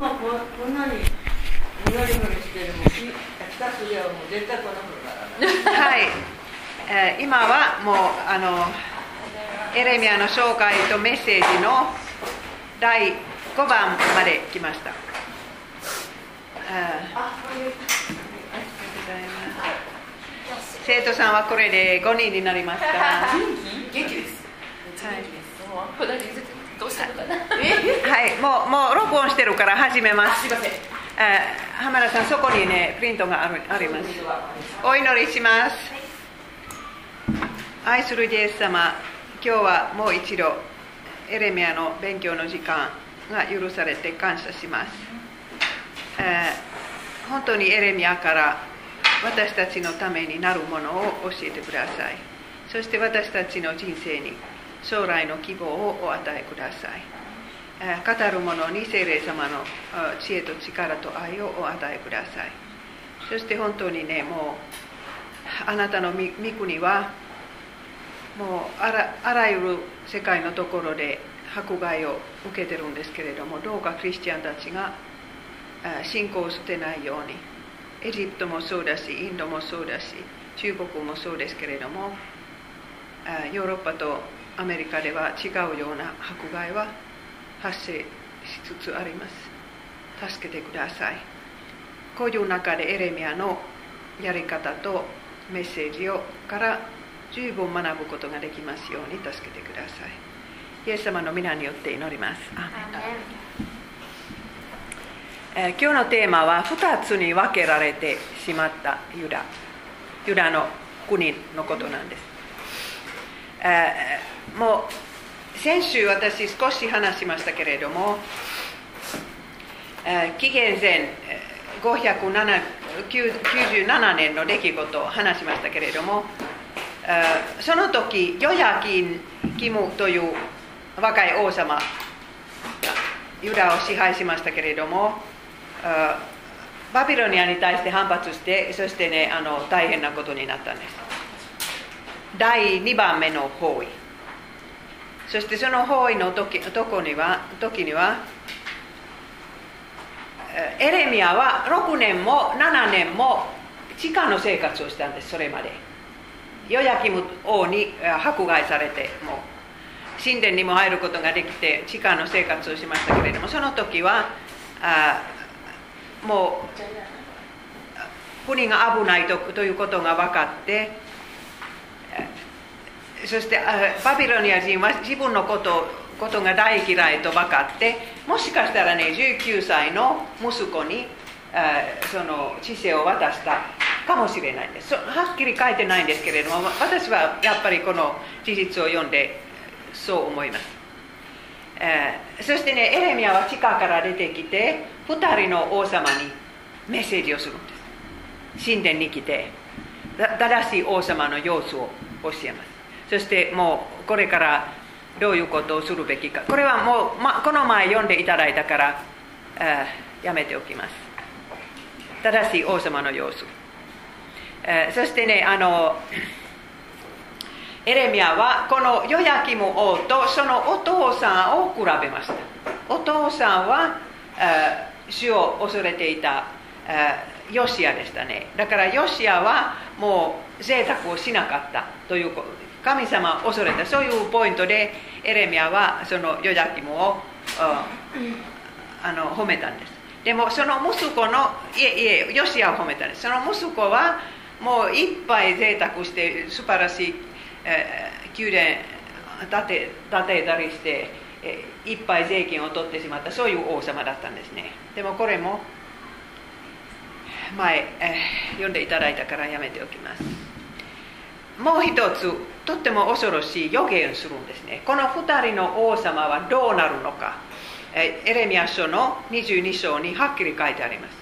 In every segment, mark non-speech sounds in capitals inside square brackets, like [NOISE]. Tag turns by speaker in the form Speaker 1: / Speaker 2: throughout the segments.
Speaker 1: まあ、ここんなにノリノリしてるもん、下すりゃもう絶対こんなことから
Speaker 2: はい、えー今はもうあのエレミアの紹介とメッセージの第5番まで来ました。あーありがとうございます生徒さんはこれで5人になりました。は
Speaker 3: 元気です。
Speaker 2: はい
Speaker 3: 元気です。もう普段にどうしたのかな。
Speaker 2: い、もうもう録音してるから始めます。
Speaker 3: すいません。
Speaker 2: えー浜田さん、そこにね、プリントがあるあります。お祈りします。愛するイエス様、今日はもう一度、エレミアの勉強の時間が許されて感謝します。えー本当にエレミアから私たちのためになるものを教えてください。そして私たちの人生に将来の希望をお与えください。語る者に聖霊様の知恵と力と愛をお与えください。そして本当にね、もうあなたの御国はもうあらあらゆる世界のところで迫害を受けてるんですけれども、どうかクリスチャンたちが信仰を捨てないように、エジプトもそうだし、インドもそうだし、中国もそうですけれども、ヨーロッパとアメリカでは違うような迫害は発生しつつあります。助けてください。こういう中でエレミアのやり方とメッセージをから十分学ぶことができますように助けてください。イエス様の皆によって祈ります。アーメンえ今日のテーマは2つに分けられてしまったユダユダの国のことなんです、もう先週私少し話しましたけれども、紀元前597年の出来事を話しましたけれども、その時ヨヤキン・キムという若い王様がユダを支配しましたけれどもバビロニアに対して反発してそしてねあの大変なことになったんです。第2番目の包囲。そしてその包囲の時には時にはエレミアは6年も7年も地下の生活をしたんですそれまで。ヨヤキム王に迫害されてもう神殿にも入ることができて地下の生活をしましたけれどもその時はあもう国が危ないとということが分かってそしてあバビロニア人は自分のことことが大嫌いと分かってもしかしたらね19歳の息子にその知性を渡したかもしれないんですはっきり書いてないんですけれども私はやっぱりこの事実を読んでそう思いますえーそしてねエレミアは地下から出てきて2人の王様にメッセージをするんです神殿に来て正しい王様の様子を教えますそしてもうこれからどういうことをするべきか。これはもう、ま、この前読んでいただいたから、えやめておきます。正しい王様の様子、そしてねあのエレミアはこのヨヤキム王とそのお父さんを比べました。お父さんは、え主を恐れていた、ヨシアでしたね。だからヨシアはもう贅沢をしなかったという神様を恐れたそういうポイントでエレミアはそのヨヤキムをああの褒めたんです。でもその息子のいえいえヨシアを褒めたんです。その息子はもういっぱい贅沢して素晴らしい、えー宮殿建て建てたりして、えーいっぱい税金を取ってしまったそういう王様だったんですね。でもこれも前、えー読んでいただいたからやめておきますもう一つとっても恐ろしい予言するんですね。この2人の王様はどうなるのか。えエレミア書の22章にはっきり書いてあります。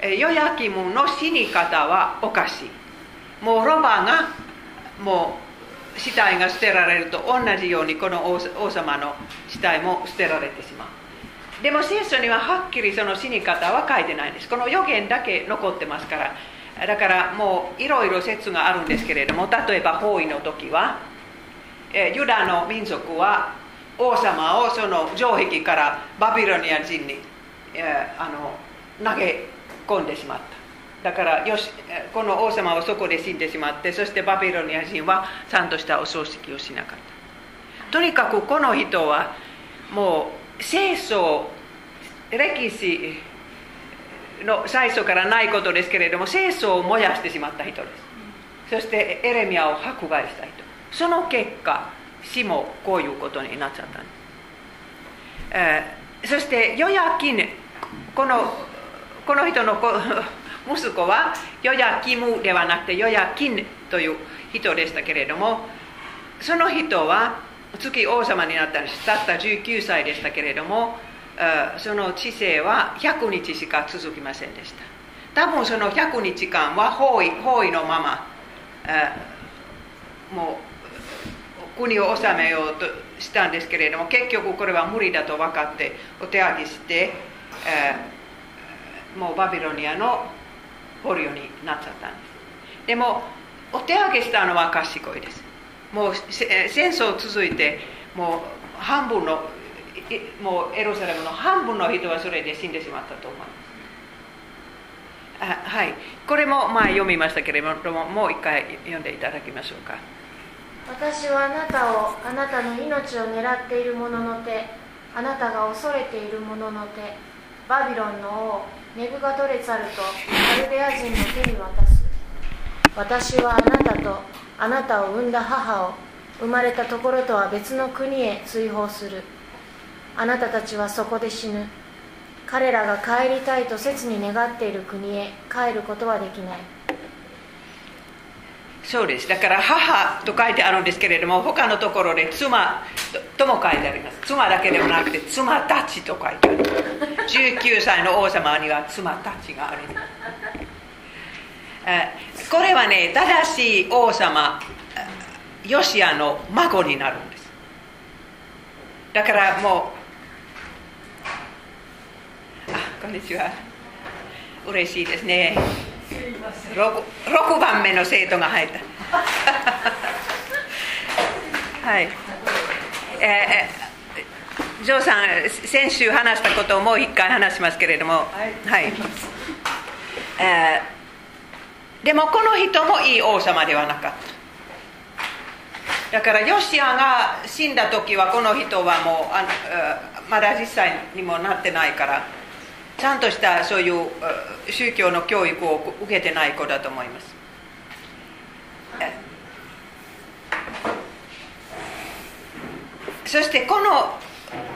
Speaker 2: えーヨヤキムの死に方はおかしい。もうロバがもう死体が捨てられると同じようにこの王様の死体も捨てられてしまう。でも聖書にははっきりその死に方は書いてないんです。この予言だけ残ってますからだからもういろいろ説があるんですけれども例えば包囲の時はえユダの民族は王様をその城壁からバビロニア人にえあの投げ込んでしまった。だからよしこの王様はそこで死んでしまってそしてバビロニア人はちゃんとしたお葬式をしなかった。とにかくこの人はもう清掃歴史の最初からないことですけれども清掃を燃やしてしまった人です。そしてエレミアを迫害した人。その結果死もこういうことになっちゃったんです、えーそしてヨヤキンこのこの人の [LAUGHS] 息子はヨヤキムではなくてヨヤキンという人でしたけれどもその人は月王様になったんです。たった19歳でしたけれどもその知性は100日しか続きませんでした。多分その100日間は包囲包囲のままもう国を治めようとしたんですけれども結局これは無理だと分かってお手上げして、もうバビロニアの捕虜になっちゃったんです。でもお手上げしたのは賢いです。もう戦争続いてもう半分のもうエルサレムの半分の人はそれで死んでしまったと思います。あはい。これも前読みましたけれどももう一回読んでいただきましょうか。
Speaker 4: 私はあなたをあなたの命を狙っている者の手あなたが恐れている者の手バビロンの王ネブガドレツァルとカルデア人の手に渡す。私はあなたとあなたを産んだ母を生まれたところとは別の国へ追放する。あなたたちはそこで死ぬ。彼らが帰りたいと切に願っている国へ帰ることはできない。
Speaker 2: そうです。だから母と書いてあるんですけれども他のところで妻とも書いてあります。妻だけでもなくて妻たちと書いてあります19歳の王様には妻たちがあるえーこれはね正しい王様ヨシアの孫になるんです。だからもうあこんにちは。嬉しいですね。6, 番目の生徒が入った。[LAUGHS] はい。えージョーさん先週話したことをもう一回話しますけれども。はい、えーでもこの人もいい王様ではなかった。だからヨシアが死んだ時はこの人はもうあまだ実際にもなってないから。ちゃんとしたそういう宗教の教育を受けてない子だと思います。そしてこの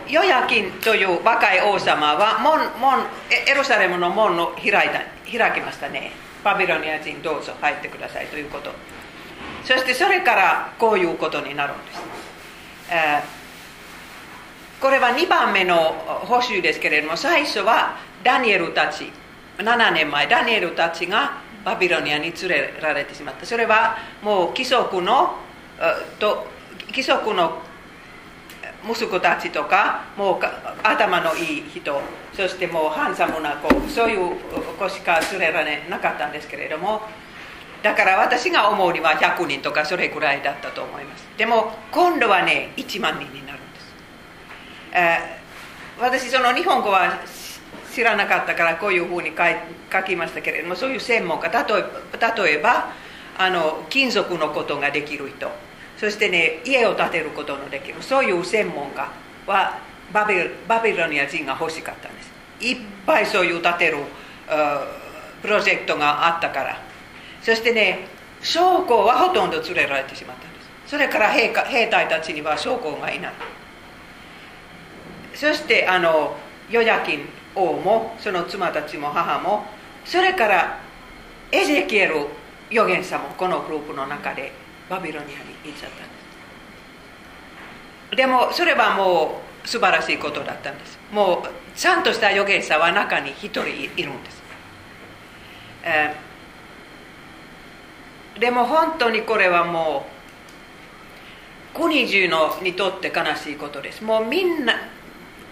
Speaker 2: ヨヤキンという若い王様は門門エエルサレムの門を開いた開きましたね。バビロニア人どうぞ入ってくださいということ。そしてそれからこういうことになるんです、これは2番目の報酬ですけれども最初はダニエルたち7年前ダニエルたちがバビロニアに連れられてしまった。それはもう規則のと規則の息子たちとかもう頭のいい人そしてもうハンサムな子そういう子しか連れられなかったんですけれどもだから私が思うには100人とかそれくらいだったと思います。でも今度はね1万人になるんです、えー私その日本語は知らなかったからこういうふうに書きましたけれどもそういう専門家例えばあの金属のことができる人そしてね家を建てることのできるそういう専門家はバビバビロニア人が欲しかったんです。いっぱいそういう建てるプロジェクトがあったから。そしてね将校はほとんど連れられてしまったんです。それから兵兵隊たちには将校がいない。そしてあのヨヤキン王もその妻たちも母もそれからエゼキエル預言者もこのグループの中でバビロニアに行っちゃったんです。でもそれはもう素晴らしいことだったんです。もうちゃんとした預言者は中に一人いるんです、えーでも本当にこれはもう国中のにとって悲しいことです。もうみんな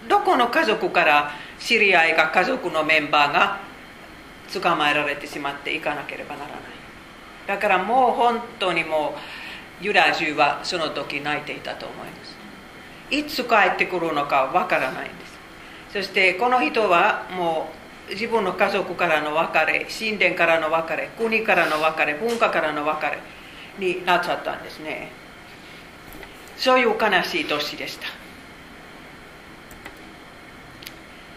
Speaker 2: どこの家族から知り合いが家族のメンバーが捕まえられてしまっていかなければならないだからもう本当にもうユダ中はその時泣いていたと思いますいつ帰ってくるのかわからないんですそしてこの人はもう自分の家族からの別れ神殿からの別れ国からの別れ文化からの別れになっちゃったんですねそういう悲しい年でした、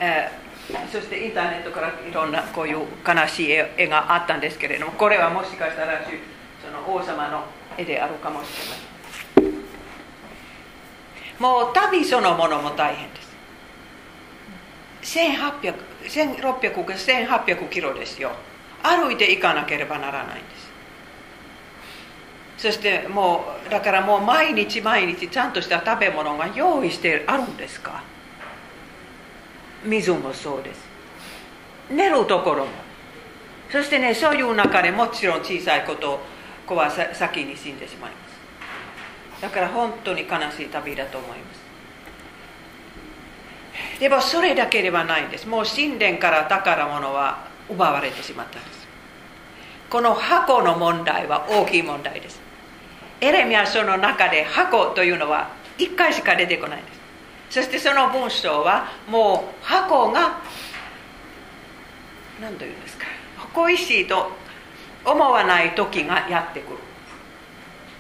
Speaker 2: えそしてインターネットからいろんなこういう悲しい絵があったんですけれどもこれはもしかしたらその王様の絵であるかもしれませんもう旅そのものも大変です1800 1600か1800キロですよ歩いて行かなければならないんですそしてもうだからもう毎日毎日ちゃんとした食べ物が用意してあるんですか水もそうです。寝るところも。そしてねそういう中でもちろん小さいこと子は先に死んでしまいます。だから本当に悲しい旅だと思います。でもそれだけではないんです。もう神殿から宝物は奪われてしまったんです。この箱の問題は大きい問題です。エレミアその中で箱というのは1回しか出てこないんです。そしてその文章はもう箱が何というんですか恋しいと思わない時がやってくる。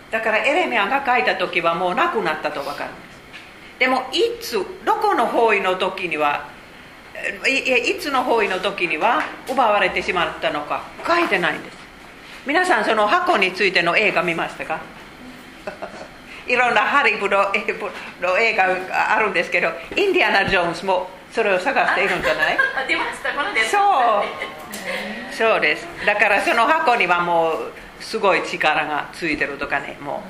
Speaker 2: だからエレミアが書いた時はもうなくなったと分かるんです。でもいつどこの方位の時にはいいつの方位の時には奪われてしまったのか書いてないんです。皆さんその箱についての映画見ましたか？いろんなハリウッドの映画があるんですけどインディアナ・ジョーンズもそれを探しているんじゃない？[LAUGHS]
Speaker 3: 出ました。こので
Speaker 2: そう。そうです。だからその箱にはもうすごい力がついてるとかねも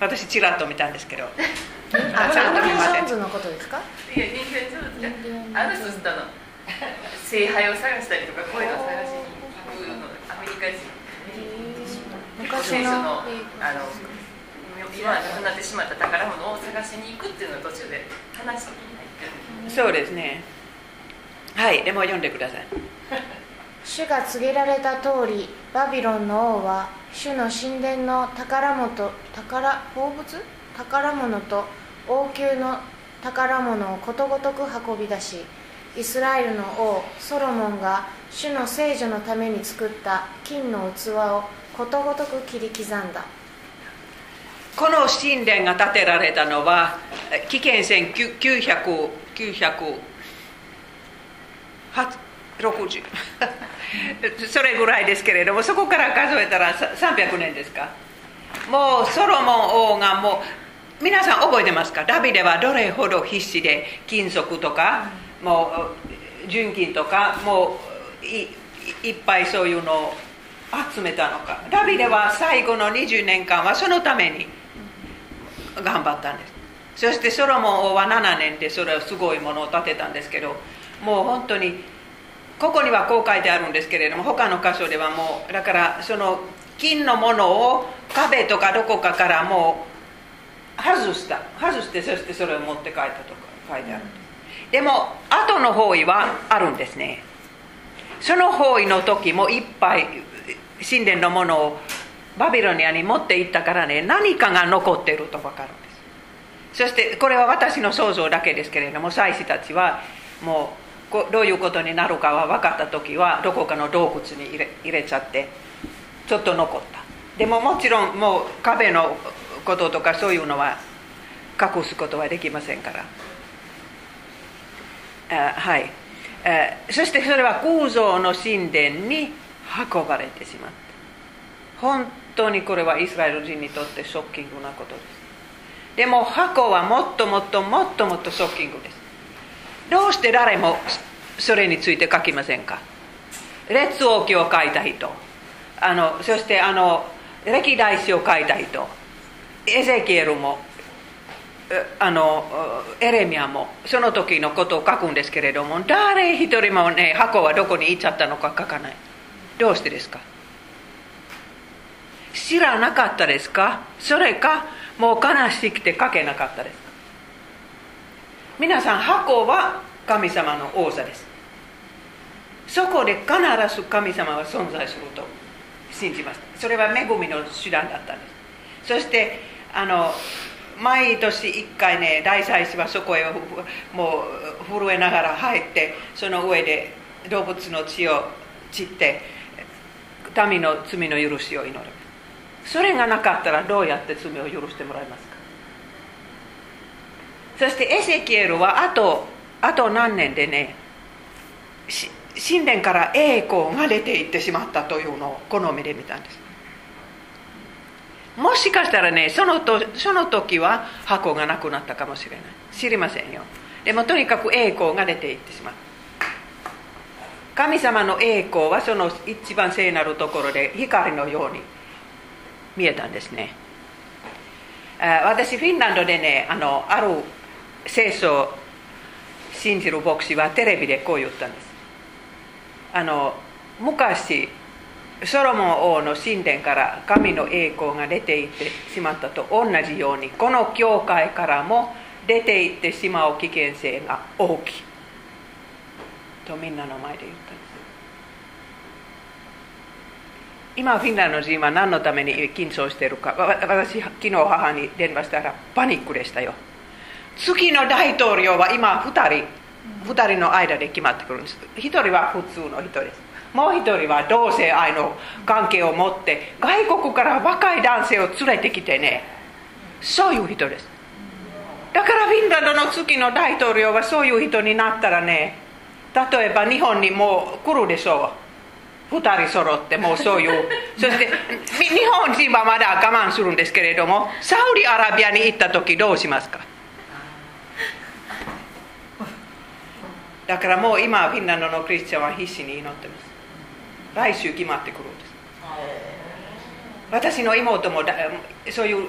Speaker 2: う。私ちらっと見たんですけど。
Speaker 4: あちゃんと見ません。のことですか？
Speaker 3: いや人間上手じゃあの人ったの聖杯を探したりとかこういうのを探しに行くの。アメリカ人。
Speaker 4: 昔の。
Speaker 3: のあの今はなくなってしまった宝物を探しに行くっていうのを途中で話して
Speaker 2: そうですね。はいでも読んでください。
Speaker 4: 主が告げられた通りバビロンの王は主の神殿の宝物宝宝物？宝物と王宮の宝物をことごとく運び出しイスラエルの王ソロモンが主の聖女のために作った金の器をことごとく切り刻んだ
Speaker 2: この神殿が建てられたのは紀元前900 960 [LAUGHS] それぐらいですけれどもそこから数えたら300年ですか。もうソロモン王がもう皆さん覚えてますか？ダビデはどれほど必死で金属とか、もう純金とかもういっぱいそういうのを集めたのか。ダビデは最後の20年間はそのために頑張ったんです。そしてソロモン王は7年でそれをすごいものを建てたんですけどもう本当にここにはこう書いてあるんですけれども他の箇所ではもうだからその金のものを壁とかどこかからもう外した。外してそしてそれを持って帰ったとか書いてあるでも後の方位はあるんですね。その方位の時もいっぱい神殿のものをバビロニアに持って行ったからね何かが残っていると分かるんです。そしてこれは私の想像だけですけれども祭司たちはもうどういうことになるかは分かった時はどこかの洞窟に入れ入れちゃってちょっと残った。でももちろんもう壁のこととかそういうのは隠すことはできませんから。あはい。あそしてそれは空想の神殿に運ばれてしまった。本当にこれはイスラエル人にとってショッキングなことです。でも箱はもっともっともっともっとショッキングです。どうして誰もそれについて書きませんか？列王記を書いた人。あのそしてあの歴代史を書いた人。エゼキエルもあのエレミアもその時のことを書くんですけれども誰一人もね箱はどこに行っちゃったのか書かない。どうしてですか？知らなかったですか？それかもう悲しくて書けなかったですか？皆さん箱は神様の王座です。そこで必ず神様は存在すると信じましたそれは恵みの手段だったんです。そしてあの毎年1回ね大祭司はそこへもう震えながら入ってその上で動物の血を散って民の罪の許しを祈る。それがなかったらどうやって罪を許してもらえますか？そしてエセキエルはあとあと何年でね神殿から栄光が出ていってしまったというのをこの目で見たんです。もしかしたらねそのとその時は箱がなくなったかもしれない。知りませんよ。でもとにかく栄光が出ていってしまう神様の栄光はその一番聖なるところで光のように見えたんですね。私フィンランドでねあのある聖書を信じる牧師はテレビでこう言ったんです。あの昔ソロモン王の神殿から神の栄光が出ていってしまったと同じようにこの教会からも出ていってしまう危険性が大きい。とみんなの前で言ったんです今フィンランド人は何のために緊張しているか私昨日母に電話したらパニックでしたよ次の大統領は今2人2人の間で決まってくるんです1人は普通の人ですもう1人は同性愛の関係を持って外国から若い男性を連れてきてねそういう人ですだからフィンランドの次の大統領はそういう人になったらね例えば日本にもう来るでしょう2人揃ってもうそういうそして日本人はまだ我慢するんですけれどもサウリアラビアに行った時どうしますかだからもう今フィンランドのクリスチャンは必死に祈ってます来週決まってくるんです私の妹もそういう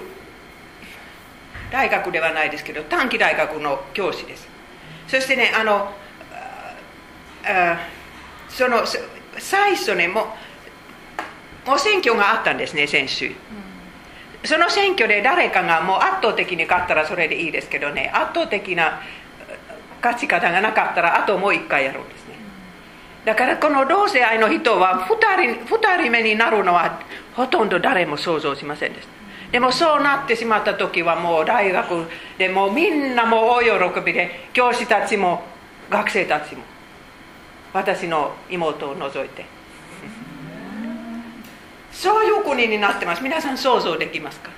Speaker 2: 大学ではないですけど短期大学の教師ですそしてねあのあその最初ねももう選挙があったんですね先週、その選挙で誰かがもう圧倒的に勝ったらそれでいいですけどね圧倒的な勝ち方がなかったらあともう1回やるんですね。だからこの同性愛の人は2人 ,2 人目になるのはほとんど誰も想像しませんでした。でもそうなってしまった時はもう大学でもうみんなも大喜びで教師たちも学生たちも。私の妹を除いて。そういう国になってます。皆さん想像できますか？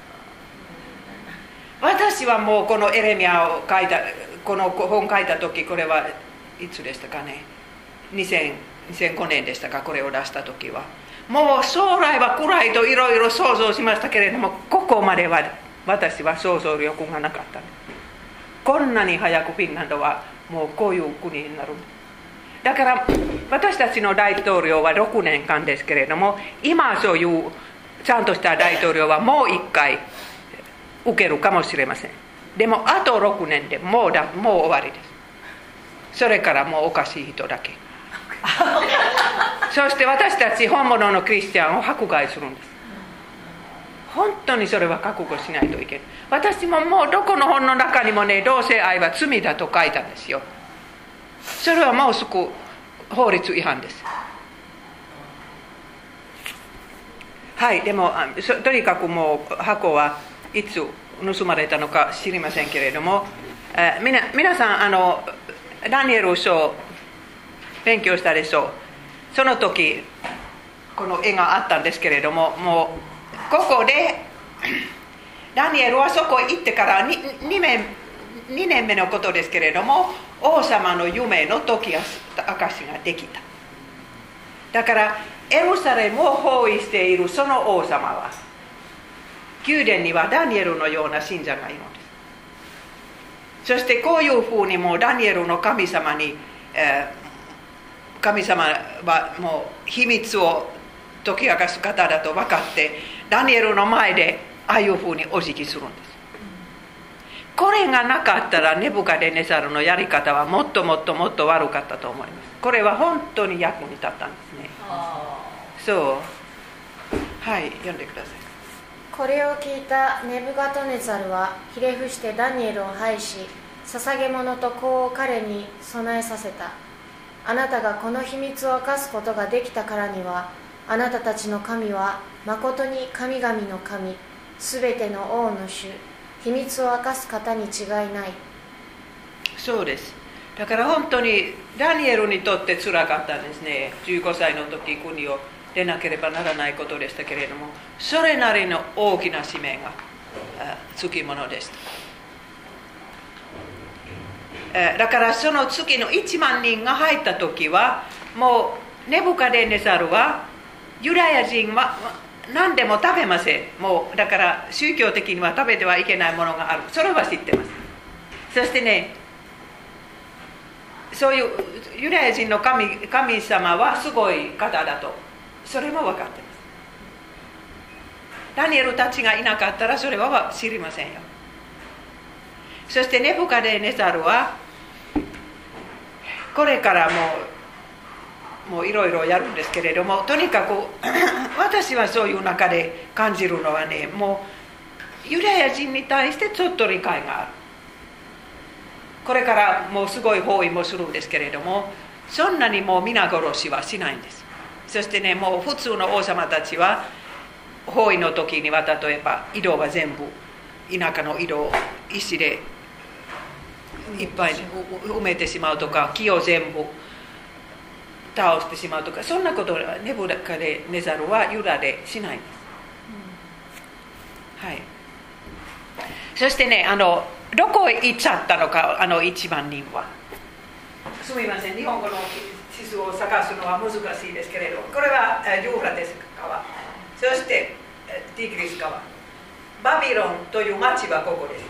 Speaker 2: 私はもうこのエレミアを書いたこの本書いた時これはいつでしたかね？2005年でしたか？これを出した時は。もう将来は暗いといろいろ想像しましたけれどもここまでは私は想像力がなかった。こんなに早くフィンランドはもうこういう国になる。だから私たちの大統領は6年間ですけれども今そういうちゃんとした大統領はもう1回受けるかもしれません。でもあと6年でもうだもう終わりです。それからもうおかしい人だけ。[LAUGHS] そして私たち本物のクリスチャンを迫害するんです。本当にそれは覚悟しないといけない。私ももうどこの本の中にもね同性愛は罪だと書いたんですよそれはもうすぐ法律違反です。はいでもとにかくもう箱はいつ盗まれたのか知りませんけれども、えー、みな皆さんあのダニエル書勉強したでしょう。その時この絵があったんですけれどももうここでダニエルはそこへ行ってから 2, 2, 年2年目のことですけれども王様の夢の時証ができただからエルサレムを包囲しているその王様は宮殿にはダニエルのような信者がいるんですそしてこういうふうにもうダニエルの神様に、えー、神様はもう秘密を解き明かす方だと分かってダニエルの前でああいうふうにお辞儀するんですこれがなかったらネブカデネザルのやり方はもっともっともっと悪かったと思います。これは本当に役に立ったんですね。そう。はい読んでください。
Speaker 4: これを聞いたネブガトネザルはひれ伏してダニエルを拝し捧げ物と香を彼に備えさせた。あなたがこの秘密を明かすことができたからにはあなたたちの神はまことに神々の神すべての王の主秘密を明かす方に違いない。
Speaker 2: そうです。だから本当にダニエルにとってつらかったんですね。15歳の時国を出なければならないことでしたけれどもそれなりの大きな使命がつきものでしただからその月の1万人が入った時はもうネブカデネザルはユダヤ人は何でも食べません。もうだから宗教的には食べてはいけないものがある。それは知ってます。そしてねそういうユダヤ人の神神様はすごい方だと。それも分かってます。ダニエルたちがいなかったらそれは知りませんよ。そしてネブカデネザルはこれからもうもういろいろやるんですけれどもとにかく [COUGHS] 私はそういう中で感じるのはねもうユダヤ人に対してちょっと理解がある。これからもうすごい包囲もするんですけれどもそんなにもう皆殺しはしないんです。そしてねもう普通の王様たちは包囲の時には例えば井戸は全部田舎の井戸を石でいっぱい埋めてしまうとか木を全部倒してしまうとかそんなことはネブカでネザルはユダでしない。んです、はい。そしてねあのどこへ行っちゃったのかあの1万人は。すみません日本語の地図を探すのは難しいですけれどこれはユーラテス川そしてティグリス川。バビロンという町はここです。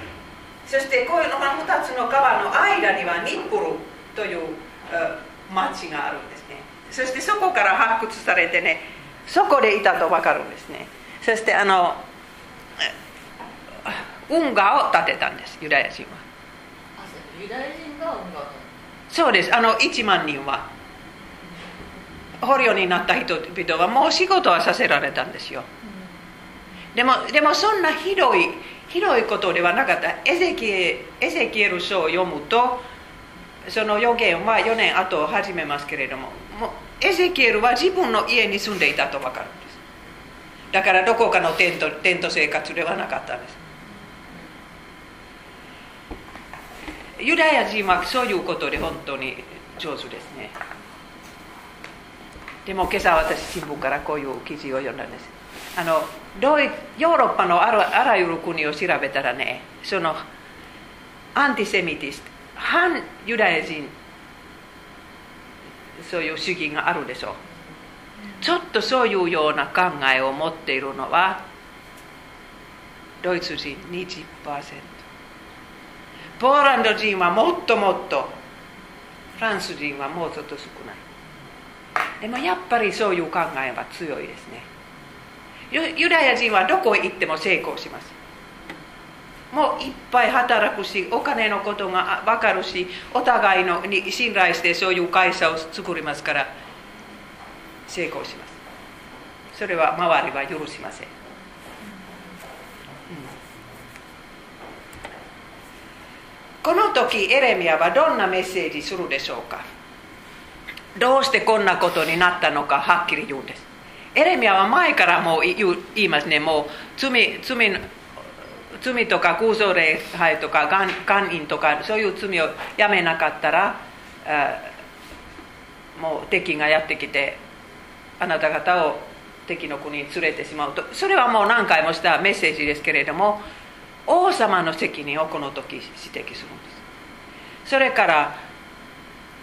Speaker 2: そしてこういうの2つの川の間にはニップルという町があるんです。そしてそこから発掘されてねそこでいたと分かるんですね。そしてあの運河を建てたんですユダヤ人は。
Speaker 1: ユダヤ人が運河を
Speaker 2: そうです。あの1万人は。捕虜になった人々はもう仕事はさせられたんですよ。でもでもそんなひどいひどいことではなかった。エゼキエエゼキエル書を読むとその予言は4年後始めますけれどももエゼキエルは自分の家に住んでいたと分かるんです。だからどこかのテントテント生活ではなかったんです。ユダヤ人はそういうことで本当に上手ですね。でも今朝私新聞からこういう記事を読んだんです。あのドイヨーロッパのあらあらゆる国を調べたらねそのアンティセミティスト反ユダヤ人そういう主義があるでしょう。ちょっとそういうような考えを持っているのはドイツ人20%ポーランド人はもっともっとフランス人はもうちょっと少ない。でもやっぱりそういう考えは強いですね。ユダヤ人はどこへ行っても成功します。もういっぱい働くしお金のことが分かるしお互いのに信頼してそういう会社を作りますから成功します。それは周りは許しません。この時エレミアはどんなメッセージするでしょうか？どうしてこんなことになったのかはっきり言うんです。エレミアは前からもう言いますね。もう罪罪罪とか空想礼拝とか奸淫とかそういう罪をやめなかったらもう敵がやってきてあなた方を敵の国に連れてしまうと。それはもう何回もしたメッセージですけれども王様の責任をこの時指摘するんです。それから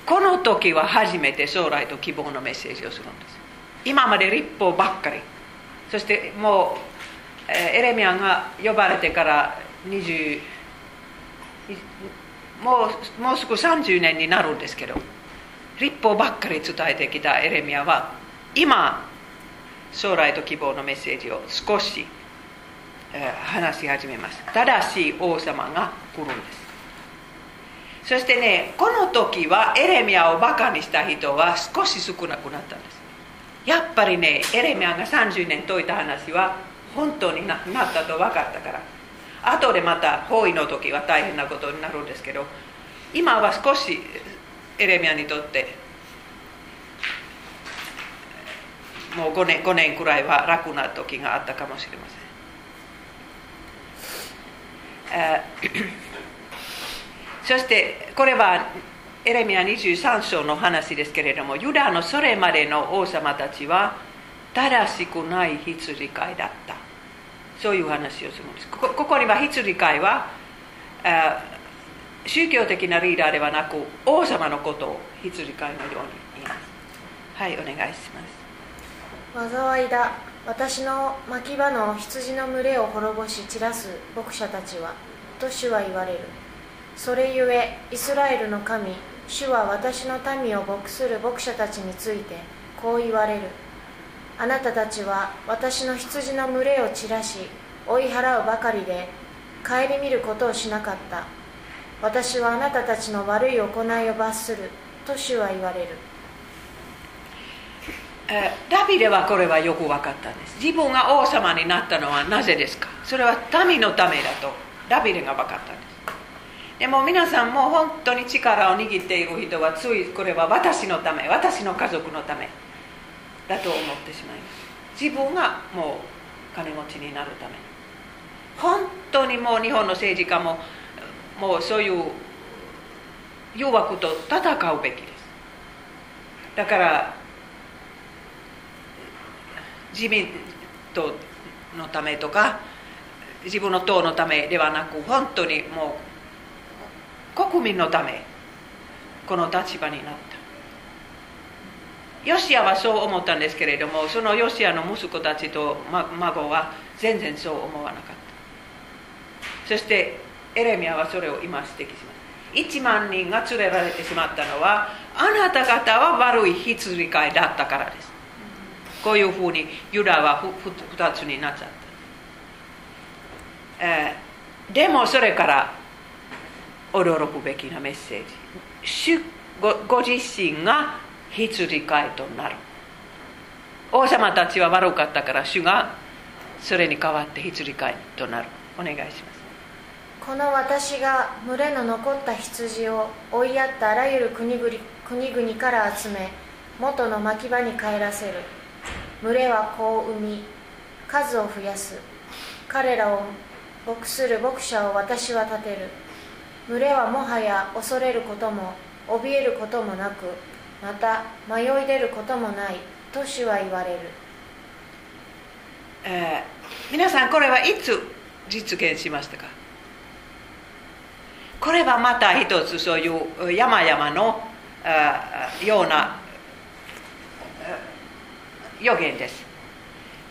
Speaker 2: この時は初めて将来と希望のメッセージをするんです。今まで立法ばっかり。そしてもうエレミアが呼ばれてから20もうもうすぐ30年になるんですけど立法ばっかり伝えてきたエレミアは今将来と希望のメッセージを少し話し始めます。正しい王様が来るんです。そしてねこの時はエレミアをバカにした人は少し少なくなったんです。やっぱりねエレミアが30年解いた話は本当になったと分かったから。後でまた包囲の時は大変なことになるんですけど今は少しエレミアにとってもう5年 ,5 年くらいは楽な時があったかもしれません。[COUGHS] そしてこれはエレミア23章の話ですけれどもユダのそれまでの王様たちは正しくない羊飼いだった。そういう話をするんです。ここには羊飼いはあ宗教的なリーダーではなく王様のことを羊飼いのように言います。はいお願いします。
Speaker 4: 災いだ。私の牧場の羊の群れを滅ぼし散らす牧者たちはと主は言われる。それゆえイスラエルの神主は私の民を牧する牧者たちについてこう言われる。あなたたちは私の羊の群れを散らし追い払うばかりで顧みることをしなかった。私はあなたたちの悪い行いを罰すると主は言われる。
Speaker 2: えーダビデはこれはよく分かったんです。自分が王様になったのはなぜですか？それは民のためだとダビデが分かったんです。でも皆さんも本当に力を握っている人はついこれは私のため私の家族のため。だと思ってしまいます。自分がもう金持ちになるため。に本当にもう日本の政治家ももうそういう誘惑と戦うべきです。だから自民党のためとか自分の党のためではなく本当にもう国民のためこの立場になったヨシアはそう思ったんですけれどもそのヨシアの息子たちと孫は全然そう思わなかった。そしてエレミアはそれを今指摘します。1万人が連れられてしまったのはあなた方は悪い羊飼いだったからです。こういうふうにユダは2つになっちゃった、えーでもそれから驚くべきなメッセージ。ごご自身が羊飼いとなる。王様たちは悪かったから主がそれに代わって羊飼いとなる。お願いします。
Speaker 4: この私が群れの残った羊を追いやったあらゆる国々国々から集め元の牧場に帰らせる。群れは子を産み数を増やす。彼らを牧する牧者を私は立てる。群れはもはや恐れることも怯えることもなくまた迷い出ることもないと主は言われる。
Speaker 2: えー皆さんこれはいつ実現しましたか？これはまた一つそういう山々のあような予言です。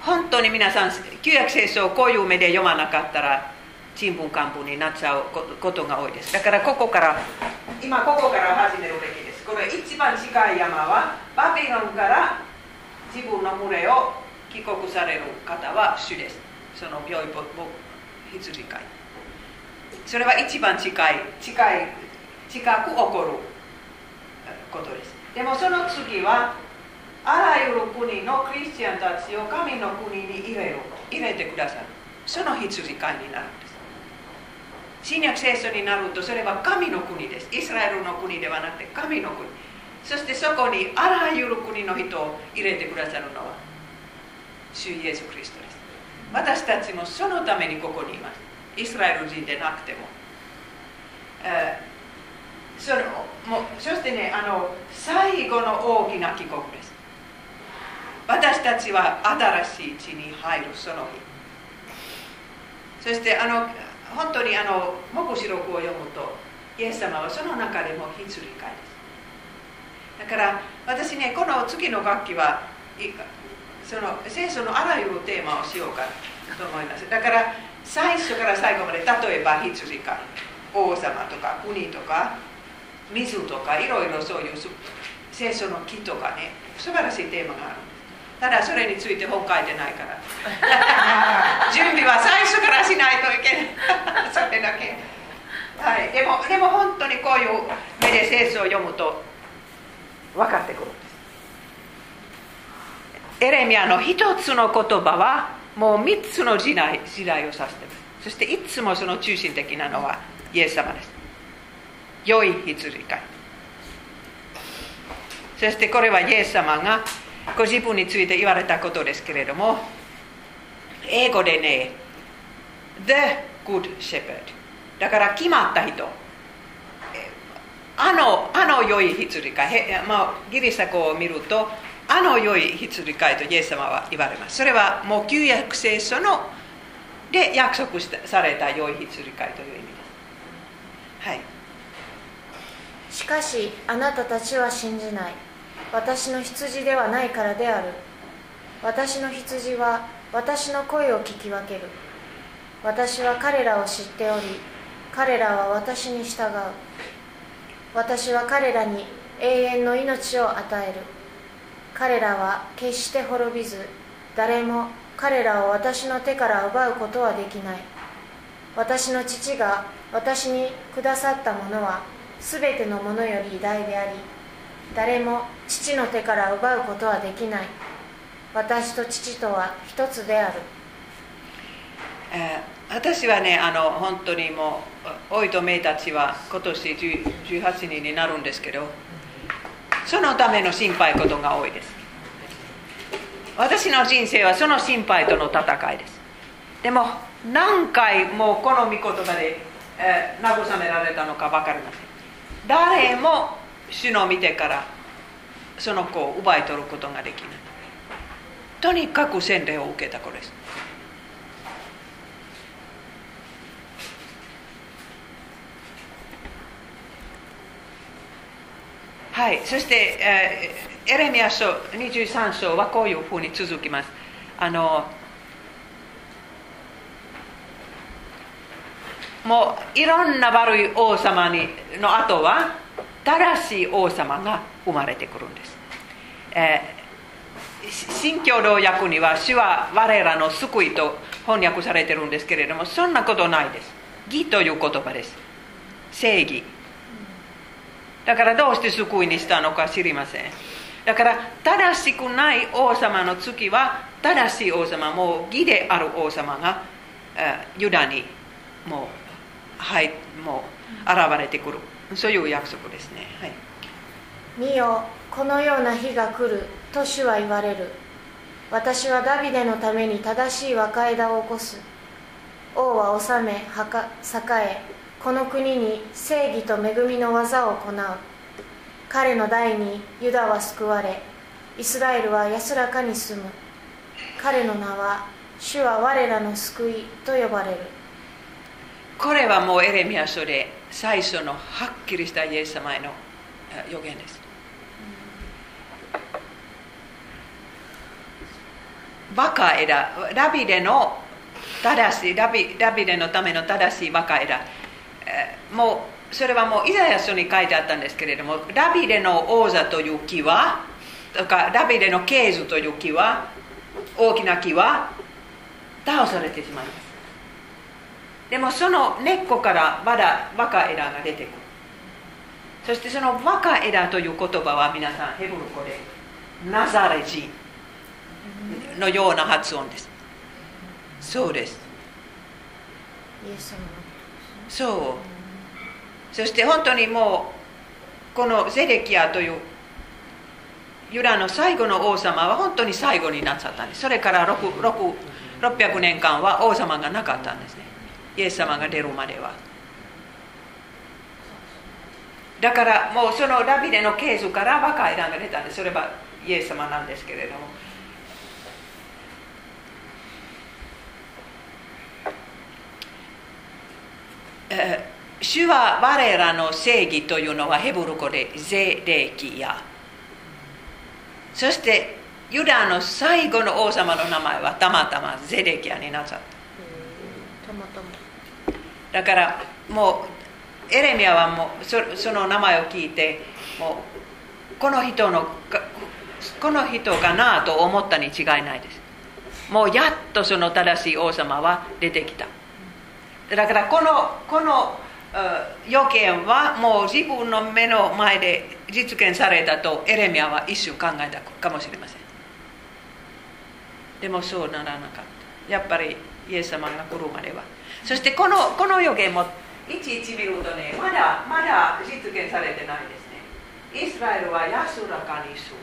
Speaker 2: 本当に皆さん旧約聖書をこういう目で読まなかったらちんぷんかんぷんになっちゃうことが多いです。だからここから今ここから始めるべき。これ一番近い山はバビロンから自分の群れを帰国される方は主です。その病院羊飼い。それは一番近い近い近く起こることです。でもその次はあらゆる国のクリスチャンたちを神の国に入れる入れてくださる。その羊飼いになる。新約聖書になるとそれは神の国ですイスラエルの国ではなくて神の国そしてそこにあらゆる国の人を入れてくださるのは主イエス・クリストです私たちもそのためにここにいますイスラエル人でなくても、えーそれもうそしてねあの最後の大きな帰国です私たちは新しい地に入るその日そしてあの本当にあの黙示録を読むとイエス様はその中でも羊飼いです。だから私ねこの次の楽器はその聖書のあらゆるテーマをしようかと思います。だから最初から最後まで例えば羊飼い王様とか国とか水とかいろいろそういう聖書の木とかね素晴らしいテーマがある。ただそれについて本書いてないから。[LAUGHS] 準備は最初からしないといけない。[LAUGHS] それだけ。はい。でもでも本当にこういう目で聖書を読むと分かってくる。んですエレミアの一つの言葉はもう三つの時代時代を指しています。そしていつもその中心的なのはイエス様です。良い羊飼い。そしてこれはイエス様がご自分について言われたことですけれども英語でね The Good Shepherd だから決まった人。あのあの良い羊飼い、まあ、ギリシャ語を見るとあの良い羊飼いとイエス様は言われます。それはもう旧約聖書ので約束された良い羊飼いという意味です。はい。
Speaker 4: しかしあなたたちは信じない。私の羊ではないからである。私の羊は私の声を聞き分ける。私は彼らを知っており彼らは私に従う。私は彼らに永遠の命を与える。彼らは決して滅びず誰も彼らを私の手から奪うことはできない。私の父が私にくださったものは全てのものより偉大であり誰も父の手から奪うことはできない。私と父とは一つである、
Speaker 2: えー、私はねあの本当にもうおいとめいたちは今年18人になるんですけどそのための心配ことが多いです。私の人生はその心配との戦いです。でも何回もこの御言葉で、えー、慰められたのか分かりません。誰も主の見てからその子を奪い取ることができない。とにかく洗礼を受けた子です。はい。そして、えー、エレミア書23章はこういうふうに続きます。あのもういろんな悪い王様にの後は正しい王様が生まれてくるんです、えー、新共同訳には主は我らの救いと翻訳されてるんですけれどもそんなことないです。義という言葉です。正義。だからどうして救いにしたのか知りません。だから正しくない王様の月は正しい王様もう義である王様が、えー、ユダにもう,、はい、もう現れてくる。そういう約束ですね。はい、
Speaker 4: 見よこのような日が来ると主は言われる。私はダビデのために正しい若枝を起こす。王は治め栄えこの国に正義と恵みの技を行う。彼の代にユダは救われ。イスラエルは安らかに住む。彼の名は主は我らの救いと呼ばれる。
Speaker 2: これはもうエレミア書で最初のはっきりしたイエス様への予言です。バカ枝、ダビデの正しいダビ、ダビデのための正しいバカ枝、もうそれはもうイザヤ書に書いてあったんですけれども、ダビデの王座という木は、とかダビデの系図という木は、大きな木は倒されてしまいます。でもその根っこからまだ若枝が出てくる。そしてその若枝という言葉は皆さんヘブル語でナザレ人のような発音です。そうです。そう。そして本当にもうこのゼレキアというユダの最後の王様は本当に最後になっちゃったんです。それから600年間は王様がなかったんですねイエス様が出るまでは。だからもうそのダビデのケースから若い枝が出たんでそれはイエス様なんですけれども。え主は我らの正義というのはヘブル語でゼレキヤ。そしてユダの最後の王様の名前はたまたまゼレキヤになっちゃった。だからもうエレミアはもうそその名前を聞いてもうこの人のこの人かなと思ったに違いないです。もうやっとその正しい王様は出てきた。だからこのこの予見はもう自分の目の前で実現されたとエレミアは一瞬考えたかもしれません。でもそうならなかった。やっぱりイエス様が来るまではそしてこのこの予言もいちいち見るとねまだまだ実現されてないですね。イスラエルは安らかに住む、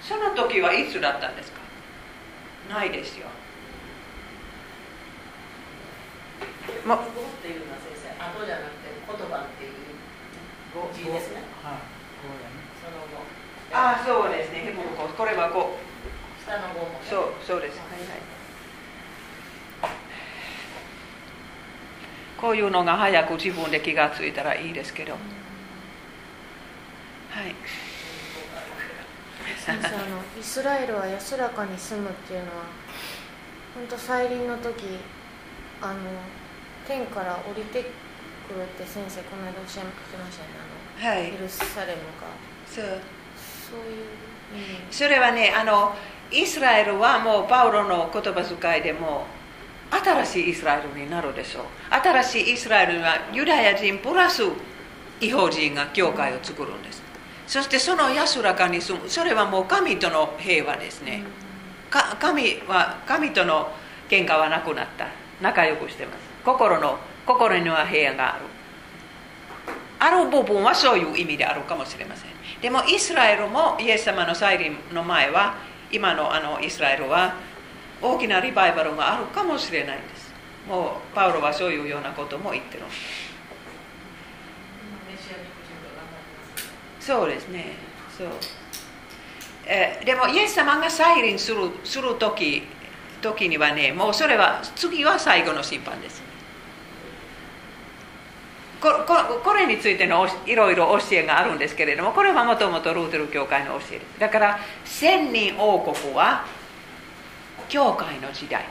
Speaker 2: その時はいつだったんですか？ないですよ。
Speaker 5: もっていうのは先生
Speaker 1: じゃなくて言葉っていう字ですね。
Speaker 5: はい
Speaker 2: ああそうですね。ヘブル語。これはこう
Speaker 1: 下の語もね。
Speaker 2: そうそうです。はいはいこういうのが早く自分で気がついたらいいですけど。はい。
Speaker 4: 先生あのイスラエルは安らかに住むっていうのは本当再臨の時あの天から降りてくるって先生この間おっしゃってましたよねあの
Speaker 2: はい。
Speaker 4: エルサレムが。
Speaker 2: そう。
Speaker 4: そういう意味。
Speaker 2: それはねあのイスラエルはもうパウロの言葉遣いでも新しいイスラエルになるでしょう。新しいイスラエルはユダヤ人プラス違法人が教会を作るんです。そしてその安らかに住むそれはもう神との平和ですね。か神は神との喧嘩はなくなった。仲良くしてます。心の心には平和がある。ある部分はそういう意味であるかもしれません。でもイスラエルもイエス様の再臨の前は今のあのイスラエルは大きなリバイバルがあるかもしれないです。もうパウロはそういうようなことも言ってる。そうですね。そう、えーでもイエス様が再臨するする時時にはねもうそれは次は最後の審判です。こここれについてのいろいろ教えがあるんですけれどもこれはもともとルーテル教会の教えです。だから千人王国は教会の時代。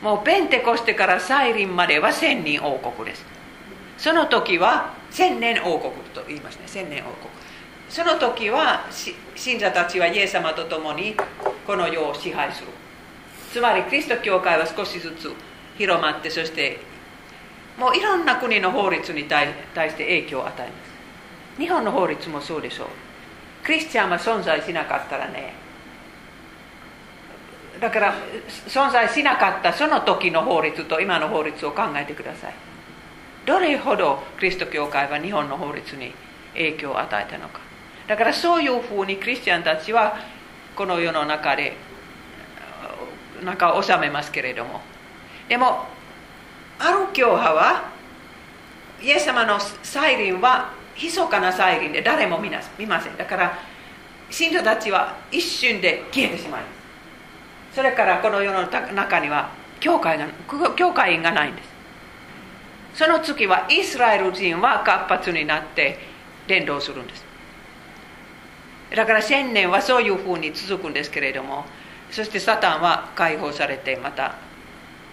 Speaker 2: もうペンテコステから再臨までは千人王国です。その時は千年王国と言いますね。千年王国。その時は信者たちはイエス様と共にこの世を支配する。つまりキリスト教会は少しずつ広まってそしてもういろんな国の法律に対して影響を与えます。日本の法律もそうでしょう。クリスチャンは存在しなかったらねだから存在しなかったその時の法律と今の法律を考えてください。どれほどキリスト教会は日本の法律に影響を与えたのか。だからそういうふうにクリスチャンたちはこの世の中で中を収めますけれども。でもある教派はイエス様の再臨は密かな再臨で誰も見な見ません。だから信者たちは一瞬で消えてしまいます。それからこの世の中には教会が教会員がないんです。その次はイスラエル人は活発になって伝道するんです。だから千年はそういうふうに続くんですけれどもそしてサタンは解放されてまた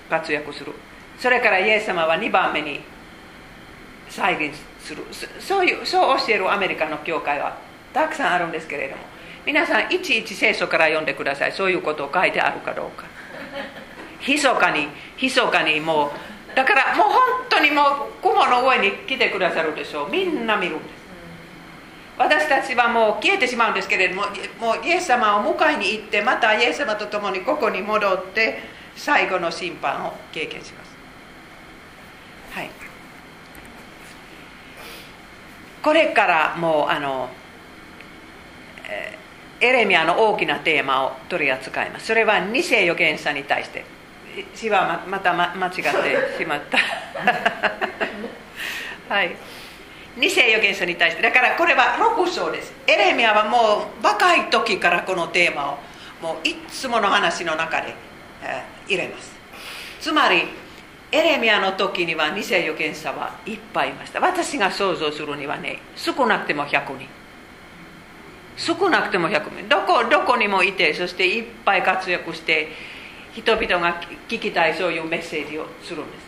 Speaker 2: 活躍する。それからイエス様は2番目に再臨する。そういうそう教えるアメリカの教会はたくさんあるんですけれども皆さんいちいち聖書から読んでください。そういうことを書いてあるかどうか。密かに密かにもうだからもう本当にもう雲の上に来てくださるでしょう。みんな見るんです。私たちはもう消えてしまうんですけれどももうイエス様を迎えに行ってまたイエス様と共にここに戻って最後の審判を経験します。はい。これからもうあの、えーエレミアの大きなテーマを取り扱います。それは二世預言者に対して。私はままた、ま、間違ってしまった。[LAUGHS] はい。二世預言者に対して。だからこれは6章です。エレミアはもう若い時からこのテーマをもういつもの話の中で、えー入れます。つまりエレミアの時には二世預言者はいっぱいいました。私が想像するにはね少なくても100人少なくても100人どこどこにもいてそしていっぱい活躍して人々が聞きたいそういうメッセージをするんです。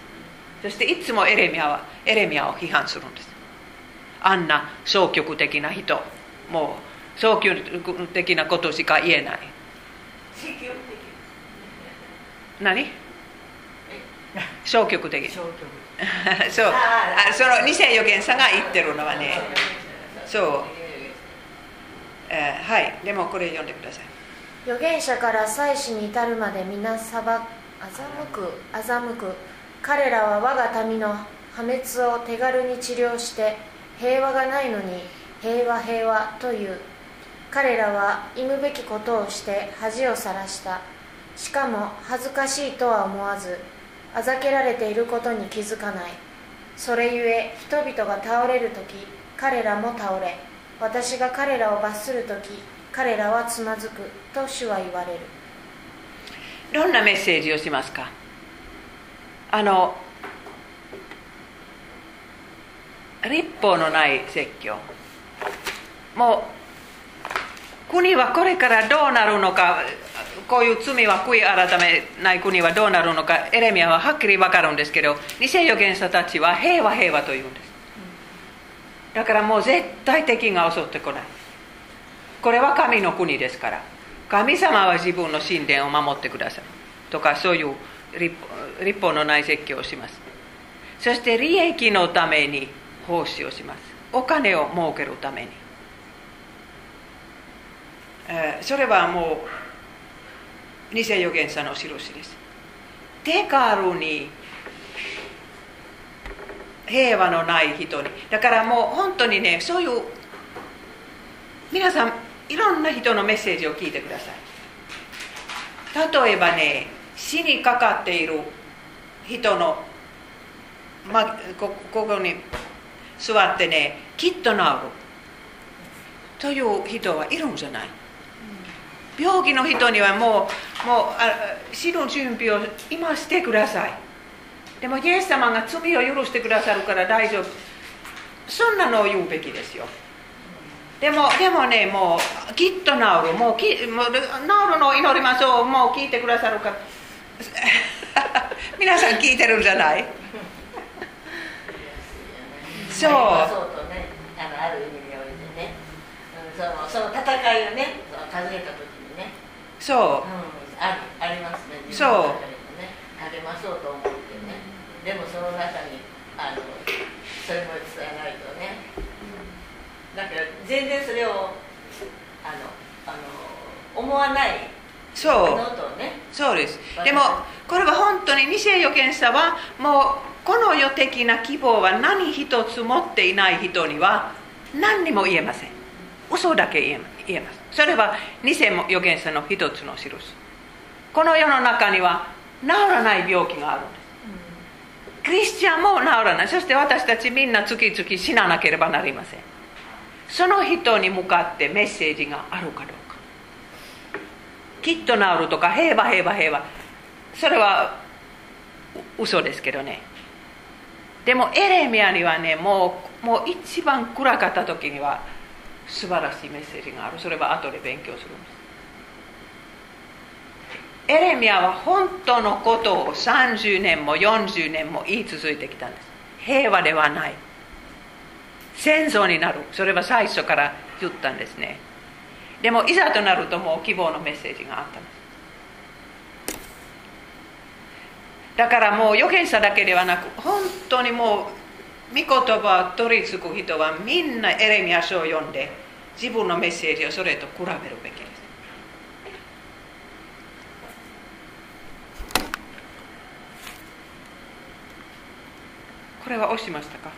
Speaker 2: そしていつもエレミアはエレミアを批判するんです。あんな消極的な人もう消極的なことしか言えない。何？消極的。
Speaker 5: 消極 [LAUGHS]
Speaker 2: そう。あその二世預言者が言ってるのはね。そうえーはい。でもこれ読んでください。
Speaker 4: 預言者から祭司に至るまで皆裁欺く欺く。彼らは我が民の破滅を手軽に治療して平和がないのに平和平和という。彼らは忌むべきことをして恥をさらした。しかも恥ずかしいとは思わずあざけられていることに気づかない。それゆえ人々が倒れる時彼らも倒れ私が彼らを罰する時彼らはつまずくと主は言われる。
Speaker 2: どんなメッセージをしますか？あの立法のない説教。もう国はこれからどうなるのかこういう罪は悔い改めない国はどうなるのかエレミアははっきり分かるんですけど偽預言者たちは平和平和と言うんです。だからもう絶対敵が襲ってこない。これは神の国ですから。神様は自分の神殿を守ってください。とかそういう立法のない説教をします。そして利益のために奉仕をします。お金を儲けるために、えーそれはもう偽預言者の印です。手軽に平和のない人に。だからもう本当にねそういう皆さんいろんな人のメッセージを聞いてください。例えばね死にかかっている人の、ま、こここに座ってねきっと治る。という人はいるんじゃない。病気の人にはもうもうあ死ぬ準備を今してください。でもイエス様が罪を許してくださるから大丈夫。そんなのを言うべきですよ。でもでもねもうきっと治る。もうきもう治るのを祈りましょう。もう聞いてくださるか。ら [LAUGHS] 皆さん聞いてるんじゃない？そう。
Speaker 1: そうとねあのある意味においてね、うん、そのその戦いをねその尋ねた時にね、
Speaker 2: そ
Speaker 1: う。ん、あるありますね。
Speaker 2: そう。
Speaker 1: 励まそうと思ってねでもその中にあのそれも伝えないとね、だから全然それをあのあの思わないう
Speaker 2: そう
Speaker 1: ね。
Speaker 2: そうですでもこれは本当に偽預言者はもうこの世的な希望は何一つ持っていない人には何にも言えません。嘘だけ言え言えます。それは偽預言者の一つの印。この世の中には治らない病気がある。んですクリスチャンも治らない。そして私たちみんな月々死ななければなりません。その人に向かってメッセージがあるかどうか。きっと治るとか平和平和平和。それは嘘ですけどね。でもエレミアにはねもうもう一番暗かった時には素晴らしいメッセージがある。それは後で勉強するんです。エレミアは本当のことを30年も40年も言い続いてきたんです。平和ではない。戦争になる。それは最初から言ったんですね。でもいざとなるともう希望のメッセージがあったんです。だからもう預言者だけではなく本当にもう御言葉を取り付く人はみんなエレミア書を読んで自分のメッセージをそれと比べるべき。これは押しましたか、ね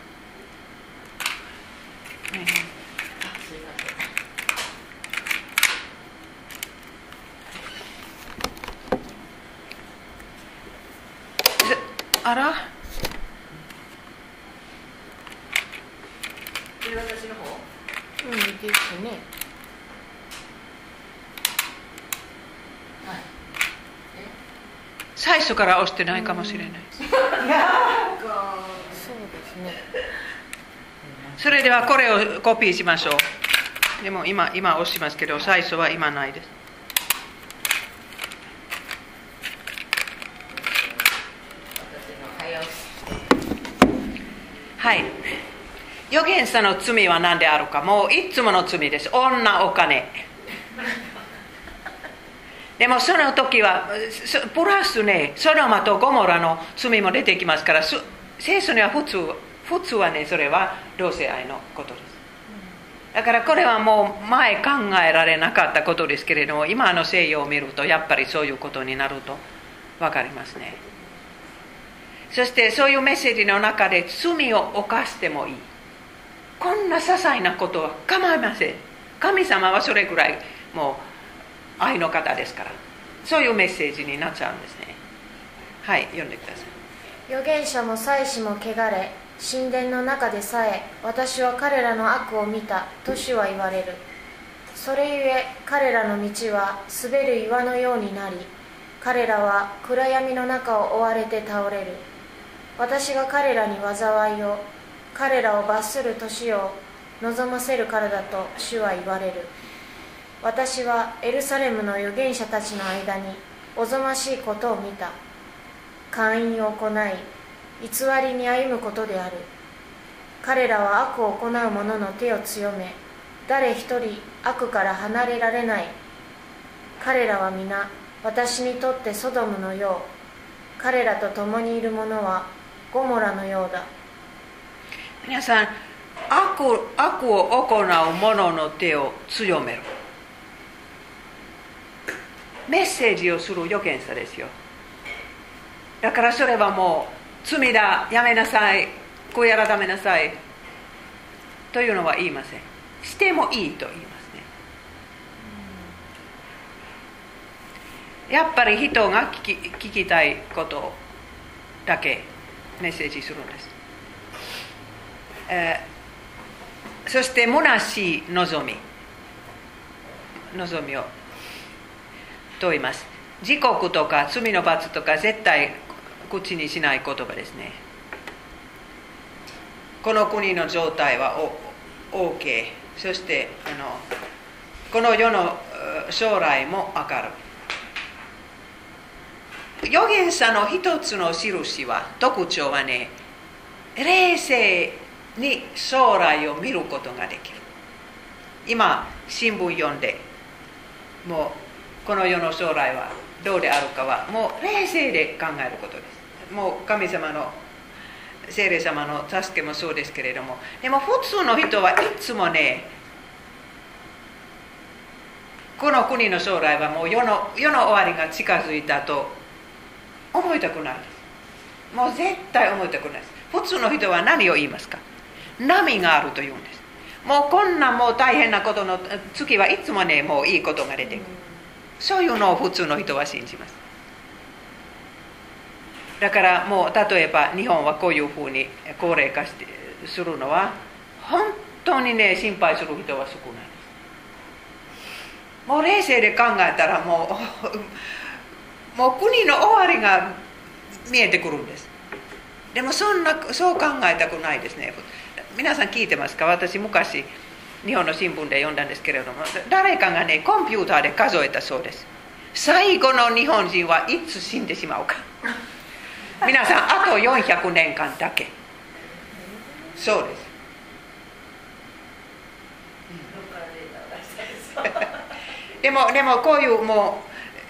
Speaker 2: あら？
Speaker 1: これ私の方？
Speaker 4: うんですね。
Speaker 1: はい。
Speaker 2: 最初から押してないかもしれない。
Speaker 4: そうですね
Speaker 2: それではこれをコピーしましょう。でも今今押しますけど最初は今ないです。はい。預言者の罪は何であるか。もういつもの罪です。女お金。でもその時はプラスねソドマとゴモラの罪も出てきますから聖書には普通普通はねそれは同性愛のことです。だからこれはもう前考えられなかったことですけれども今の西洋を見るとやっぱりそういうことになると分かりますね。そしてそういうメッセージの中で罪を犯してもいい。こんな些細なことは構いません。神様はそれぐらいもう愛の方ですから。そういうメッセージになっちゃうんですね。はい読んでください。
Speaker 4: 預言者も祭司も汚れ神殿の中でさえ私は彼らの悪を見たと主は言われる。それゆえ彼らの道は滑る岩のようになり彼らは暗闇の中を追われて倒れる。私が彼らに災いを彼らを罰する年を望ませるからだと主は言われる。私はエルサレムの預言者たちの間におぞましいことを見た。勧誘を行い偽りに歩むことである。彼らは悪を行う者の手を強め誰一人悪から離れられない。彼らは皆私にとってソドムのよう。彼らと共にいる者はゴモラのようだ。
Speaker 2: 皆さん悪悪を行う者の手を強めるメッセージをする預言者ですよ。だからそれはもう罪だやめなさい。悔い改めなさい。というのは言いません。してもいいと言いますね。やっぱり人が聞き聞きたいことだけメッセージするんです、えー、そして虚しい望み。望みをと言います。自国とか罪の罰とか絶対口にしない言葉ですね。この国の状態は OK そしてあのこの世の将来も明るい。預言者の一つの印は特徴はね冷静に将来を見ることができる。今新聞読んでもうこの世の将来はどうであるかはもう冷静で考えることです。もう神様の聖霊様の助けもそうですけれども。でも普通の人はいつもねこの国の将来はもう世の世の終わりが近づいたと思いたくないです。もう絶対思いたくないです。普通の人は何を言いますか？波があると言うんです。もうこんなもう大変なことの月はいつもねもういいことが出てくる。そういうのを普通の人は信じます。だからもう例えば日本はこういうふうに高齢化してするのは本当にね心配する人は少ないです。もう冷静で考えたらもうもう国の終わりが見えてくるんです。でもそんなそう考えたくないですね。皆さん聞いてますか？私昔日本の新聞で読んだんですけれども誰かがねコンピューターで数えたそうです。最後の日本人はいつ死んでしまうか。皆さんあと400年間だけ。そうです。でもでもこういうも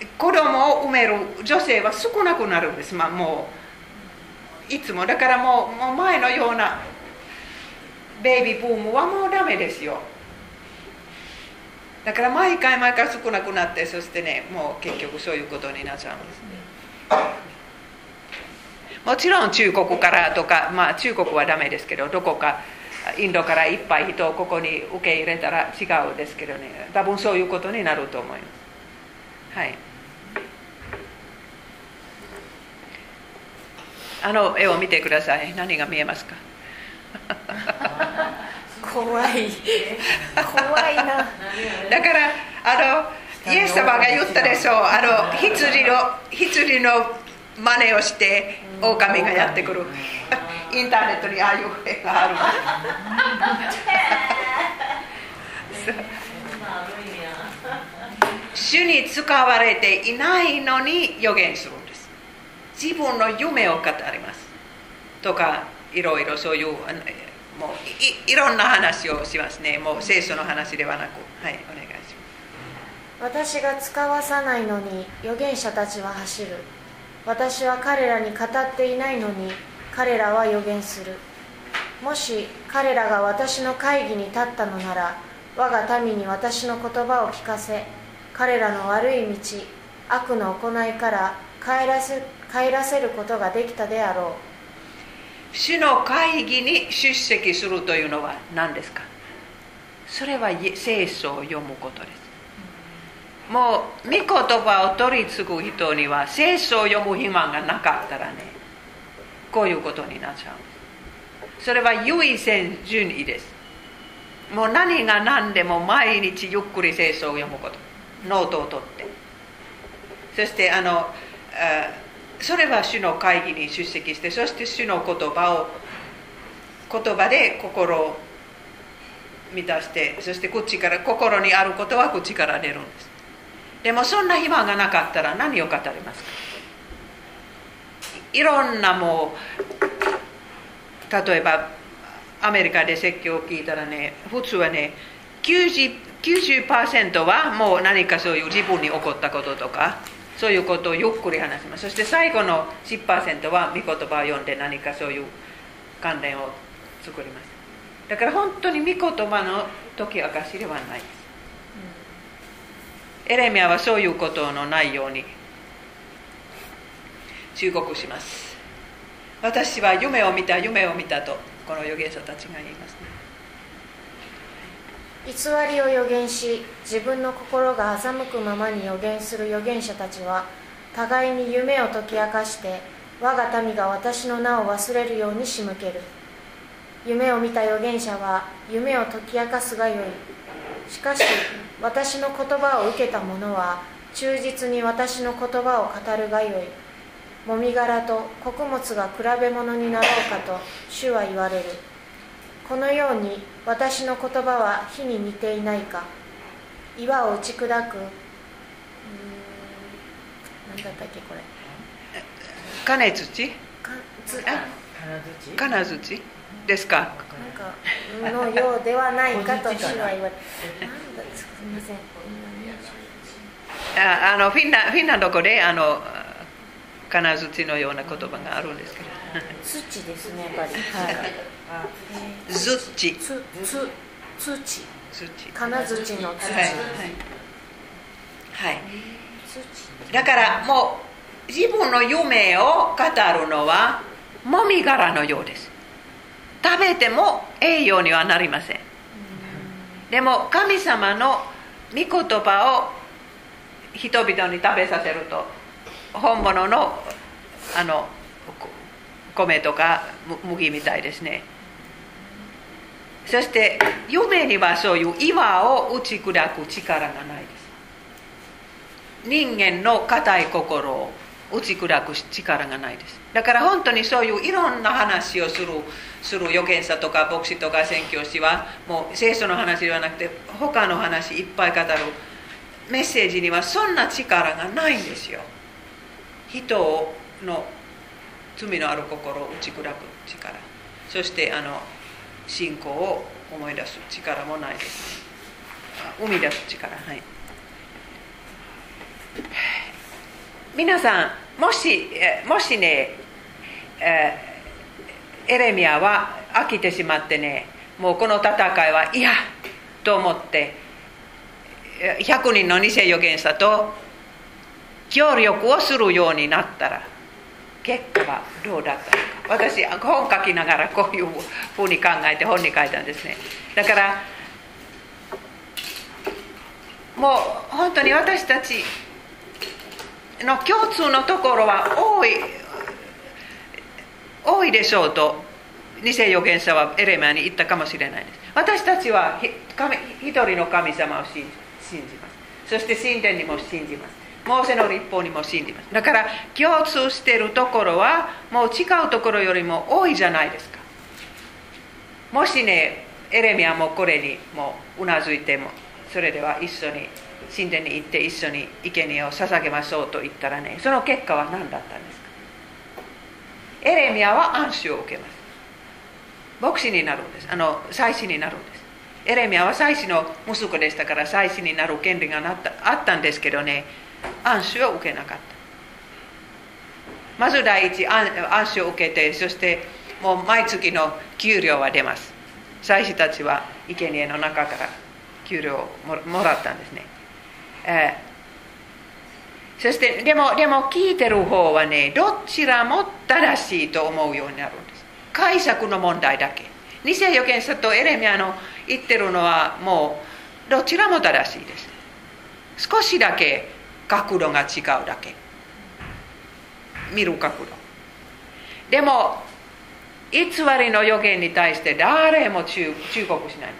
Speaker 2: う子供を産める女性は少なくなるんです、まあ、もういつも。だからもうもう前のようなベイビーブームはもうダメですよ。だから毎回毎回少なくなってそしてねもう結局そういうことになっちゃうんですねもちろん中国からとかまあ中国はダメですけどどこかインドからいっぱい人をここに受け入れたら違うですけどね。多分そういうことになると思います。はい。あの絵を見てください。何が見えますか？[LAUGHS]
Speaker 4: 怖い。怖いな。[LAUGHS]
Speaker 2: だからあのイエス様が言ったでしょう。あの羊の羊の真似をして狼がやってくる。インターネットにああいう絵がある。[LAUGHS] 主に使われていないのに予言するんです。自分の夢を語ります。とかいろいろそういうもういいろんな話をしますね。もう聖書の話ではなく。はいお願いし
Speaker 4: ます。私が使わさないのに預言者たちは走る私は彼らに語っていないのに彼らは予言する。もし彼らが私の会議に立ったのなら我が民に私の言葉を聞かせ彼らの悪い道悪の行いから帰らせ帰らせることができたであろ
Speaker 2: う。主の会議に出席するというのは何ですか？それは聖書を読むことです。もう御言葉を取り継ぐ人には聖書を読む暇がなかったらねこういうことになっちゃう。それは優位先順位です。もう何が何でも毎日ゆっくり聖書を読むこと。ノートを取って。そしてあのそれは主の会議に出席してそして主の言葉を言葉で心を満たしてそして口から心にあることは口から出るんです。でもそんな暇がなかったら何を語りますか？いろんなもう例えばアメリカで説教を聞いたらね普通はね 90%, 90はもう何かそういう自分に起こったこととかそういうことをゆっくり話します。そして最後の10%は御言葉を読んで何かそういう関連を作ります。だから本当に御言葉の解き明かしではない。です、エレミアはそういうことのないように忠告します。私は夢を見た夢を見たとこの預言者たちが言いますね。
Speaker 4: 偽りを予言し自分の心が欺くままに予言する預言者たちは互いに夢を解き明かして我が民が私の名を忘れるように仕向ける。夢を見た預言者は夢を解き明かすがよい。しかし私の言葉を受けた者は忠実に私の言葉を語るがよい。もみ殻と穀物が比べ物になろうかと主は言われる。このように私の言葉は火に似ていないか。岩を打ち砕く。何だったっけこれ。
Speaker 2: 金槌
Speaker 4: かつ
Speaker 2: 金槌ですか？
Speaker 4: なんかのようではないかと主は言われなんだすみません。
Speaker 2: ああのフィンラフィンランド語であの金槌のような言葉があるんですけど。
Speaker 4: 土ですねやっぱり。はい。土
Speaker 2: 土
Speaker 4: 金槌の土、
Speaker 2: はい。はい、はい、だからもう自分の夢を語るのはもみ殻のようです食べても栄養にはなりません。でも神様の御言葉を人々に食べさせると本物のあの米とか麦みたいですね。そして夢にはそういう岩を打ち砕く力がないです。人間の硬い心を打ち砕く力がないです。だから本当にそういういろんな話をするする預言者とか牧師とか宣教師はもう聖書の話ではなくて他の話いっぱい語る。メッセージにはそんな力がないんですよ。人の罪のある心を打ち砕く力。そしてあの信仰を思い出す力もないです。生み出す力はい。皆さんもしもしね、エレミアは飽きてしまってねもうこの戦いは嫌と思って100人の偽預言者と協力をするようになったら結果はどうだったのか。私本書きながらこういうふうに考えて本に書いたんですね。だからもう本当に私たちの共通のところは多い。多いでしょうと偽預言者はエレミアに言ったかもしれないです。私たちは一人の神様を信じます。そして神殿にも信じます。モーセの立法にも信じます。だから共通しているところはもう違うところよりも多いじゃないですか。もしねエレミアもこれにもうなずいてもそれでは一緒に神殿に行って一緒に生贄を捧げましょうと言ったらねその結果は何だったんですか？エレミアは暗視を受けます。牧師になるんです。あの祭司になるんです。エレミアは祭司の息子でしたから祭司になる権利がなったあったんですけどね暗視を受けなかった。まず第一暗視を受けてそしてもう毎月の給料は出ます。祭司たちは生贄の中から給料をもらったんですね、えー、そしてでもでも聞いてる方はねどちらも正しいと思うようになるんです。解釈の問題だけ。偽預言者とエレミアの言ってるのはもうどちらも正しいです。少しだけ角度が違うだけ。見る角度。でも偽りの予言に対して誰も忠告しない。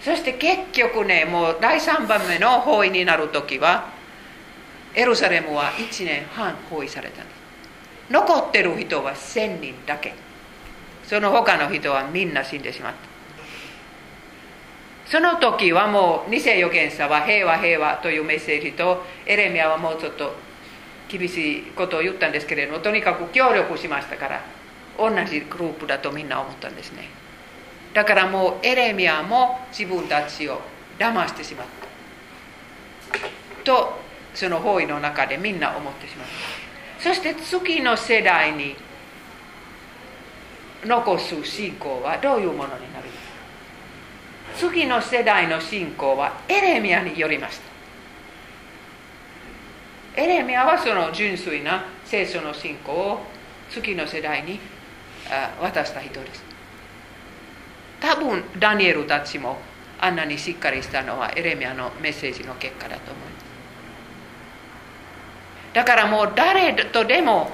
Speaker 2: そして結局ねもう第3番目の包囲になる時はエルサレムは1年半包囲されたんです残ってる人は1000人だけその他の人はみんな死んでしまったその時はもう偽預言者は平和平和というメッセージとエレミアはもうちょっと厳しいことを言ったんですけれどもとにかく協力しましたから同じグループだとみんな思ったんですねだからもうエレミアも自分たちを騙してしまったとその包囲の中でみんな思ってしまったそして次の世代に残す信仰はどういうものになるの次の世代の信仰はエレミアによりました。エレミアはその純粋な聖書の信仰を次の世代に渡した人です。多分ダニエルたちもあんなにしっかりしたのはエレミアのメッセージの結果だと思います。だからもう誰とでも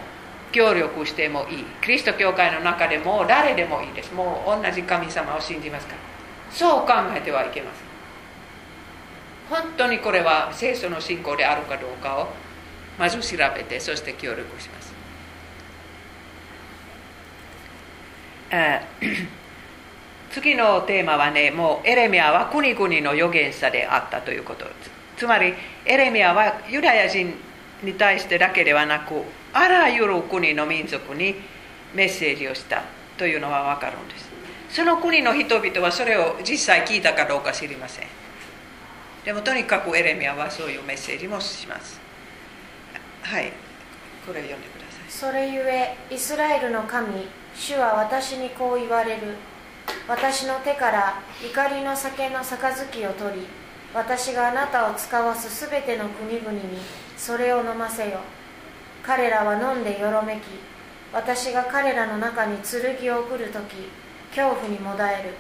Speaker 2: 協力してもいい。キリスト教会の中でも誰でもいいです。もう同じ神様を信じますから。そう考えてはいけません。本当にこれは聖書の信仰であるかどうかをまず調べてそして協力します。[CLEARS THROAT] 次のテーマはねもうエレミアは国々の預言者であったということつまりエレミアはユダヤ人に対してだけではなくあらゆる国の民族にメッセージをしたというのは分かるんです。その国の人々はそれを実際聞いたかどうか知りません。でもとにかくエレミアはそういうメッセージもします。はい。これ読んでください。
Speaker 4: それゆえイスラエルの神主は私にこう言われる。私の手から怒りの酒の杯を取り私があなたを使わすすべての国々にそれを飲ませよ。彼らは飲んでよろめき。私が彼らの中に剣を送る時恐怖にもだえる。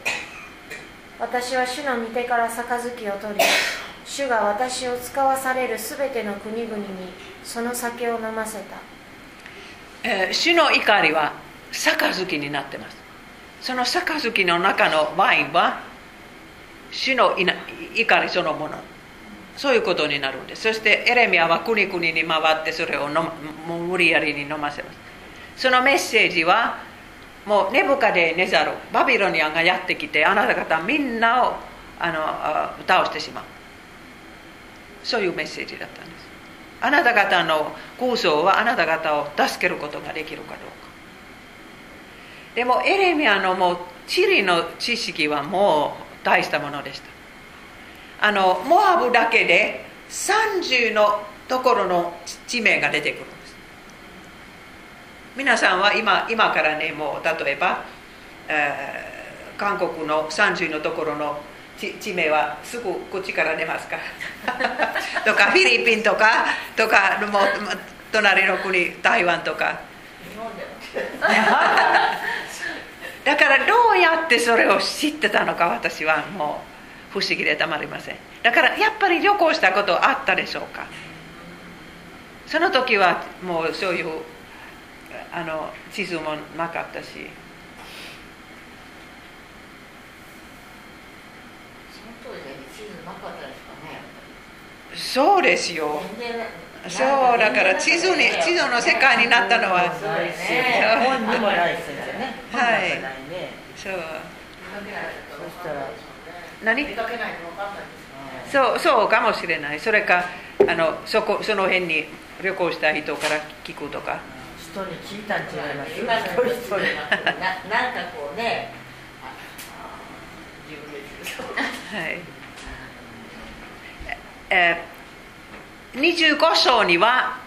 Speaker 4: 私は主の御手から杯を取り主が私を使わされるすべての国々にその酒を飲ませた、
Speaker 2: えー、主の怒りは杯になってます。その杯の中のワインは主の怒りそのもの。そういうことになるんです。そしてエレミアは国々に回ってそれを無理やりに飲ませます。そのメッセージはもうネブカデネザルバビロニアがやってきてあなた方みんなをあの倒してしまう。そういうメッセージだったんです。あなた方の構想はあなた方を助けることができるかどうか。でもエレミアのもう地理の知識はもう大したものでした。あのモアブだけで30のところの地名が出てくる皆さんは今今からねもう例えば、えー、韓国の30のところの地名はすぐこっちから出ますか [LAUGHS] とかフィリピンとかとかもう隣の国台湾とか。[LAUGHS] だからどうやってそれを知ってたのか私はもう不思議でたまりません。だからやっぱり旅行したことあったでしょうか。その時はもうそういうあの地図もなかったし。そうですよ。そうだから地図に地図の世界になったのは。そうですよ本にもないですよね。はい。そう。そしたら何？そうそうかもしれない。それかあのそこその辺に旅行した人から聞くとか。
Speaker 1: 人に聞いたん違います今の人にな [LAUGHS] なんかこうね自分で [LAUGHS] はい。
Speaker 2: えー、25章には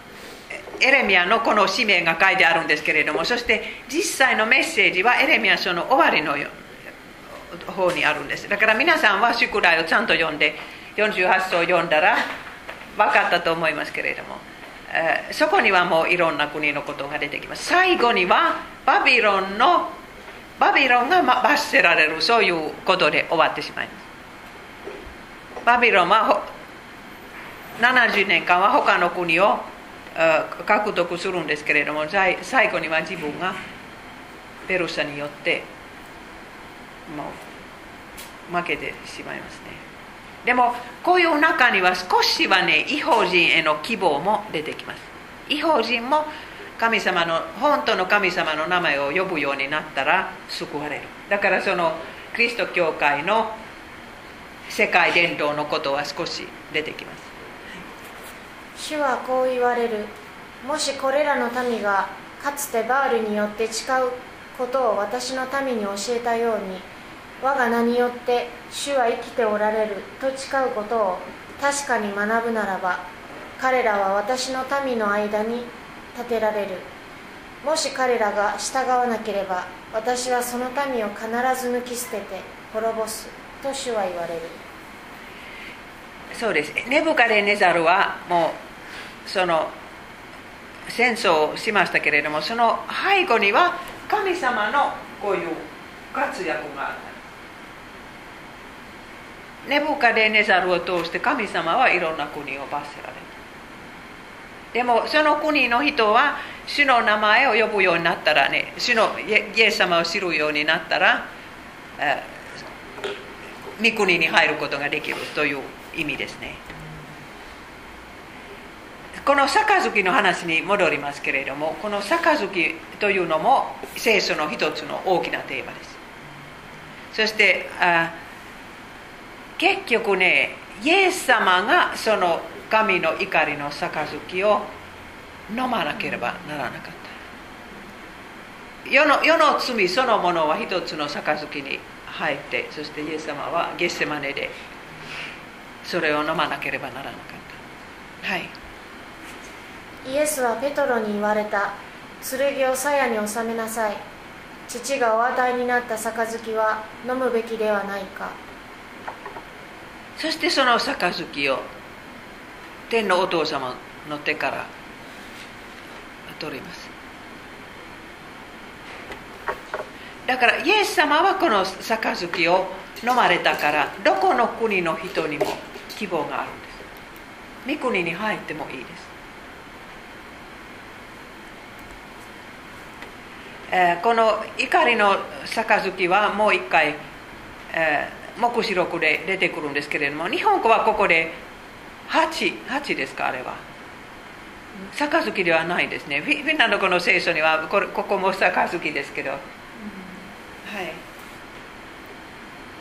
Speaker 2: エレミアのこの使命が書いてあるんですけれどもそして実際のメッセージはエレミア書の終わりの方にあるんです。だから皆さんは宿題をちゃんと読んで48章を読んだら分かったと思いますけれども。えそこにはもういろんな国のことが出てきます。最後にはバビロンのバビロンが罰せられるそういうことで終わってしまいます。バビロンは70年間は他の国を獲得するんですけれども最後には自分がペルシャによってもう負けてしまいますね。でもこういう中には少しはね違法人への希望も出てきます。違法人も神様の本当の神様の名前を呼ぶようになったら救われる。だからそのキリスト教会の世界伝統のことは少し出てきます。
Speaker 4: 主はこう言われる。もしこれらの民がかつてバールによって誓うことを私の民に教えたように我が名によって主は生きておられると誓うことを確かに学ぶならば彼らは私の民の間に立てられる。もし彼らが従わなければ私はその民を必ず抜き捨てて滅ぼすと主は言われる。
Speaker 2: そうです。ネブカデネザルはもうその戦争をしましたけれどもその背後には神様のこういう活躍があった。ネブカデネザルを通して神様はいろんな国を罰せられたでもその国の人は主の名前を呼ぶようになったらね主のイエス様を知るようになったら御国に入ることができるという意味ですねこの杯の話に戻りますけれどもこの杯というのも聖書の一つの大きなテーマですそしてあ結局ねイエス様がその神の怒りの杯を飲まなければならなかった。世の世の罪そのものは一つの杯に入ってそしてイエス様はゲッセマネでそれを飲まなければならなかった。はい。
Speaker 4: イエスはペトロに言われた。剣を鞘に収めなさい。父がお与えになった杯は飲むべきではないか。
Speaker 2: そしてその杯を天のお父様の手から取ります。だからイエス様はこの杯を飲まれたからどこの国の人にも希望があるんです。御国に入ってもいいです。えー、この怒りの杯はもう一回、えー、黙示録で出てくるんですけれども日本語はここで8、8ですかあれは。杯では。ないですねフィンランド語の聖書には。これここも杯ですけど、は。い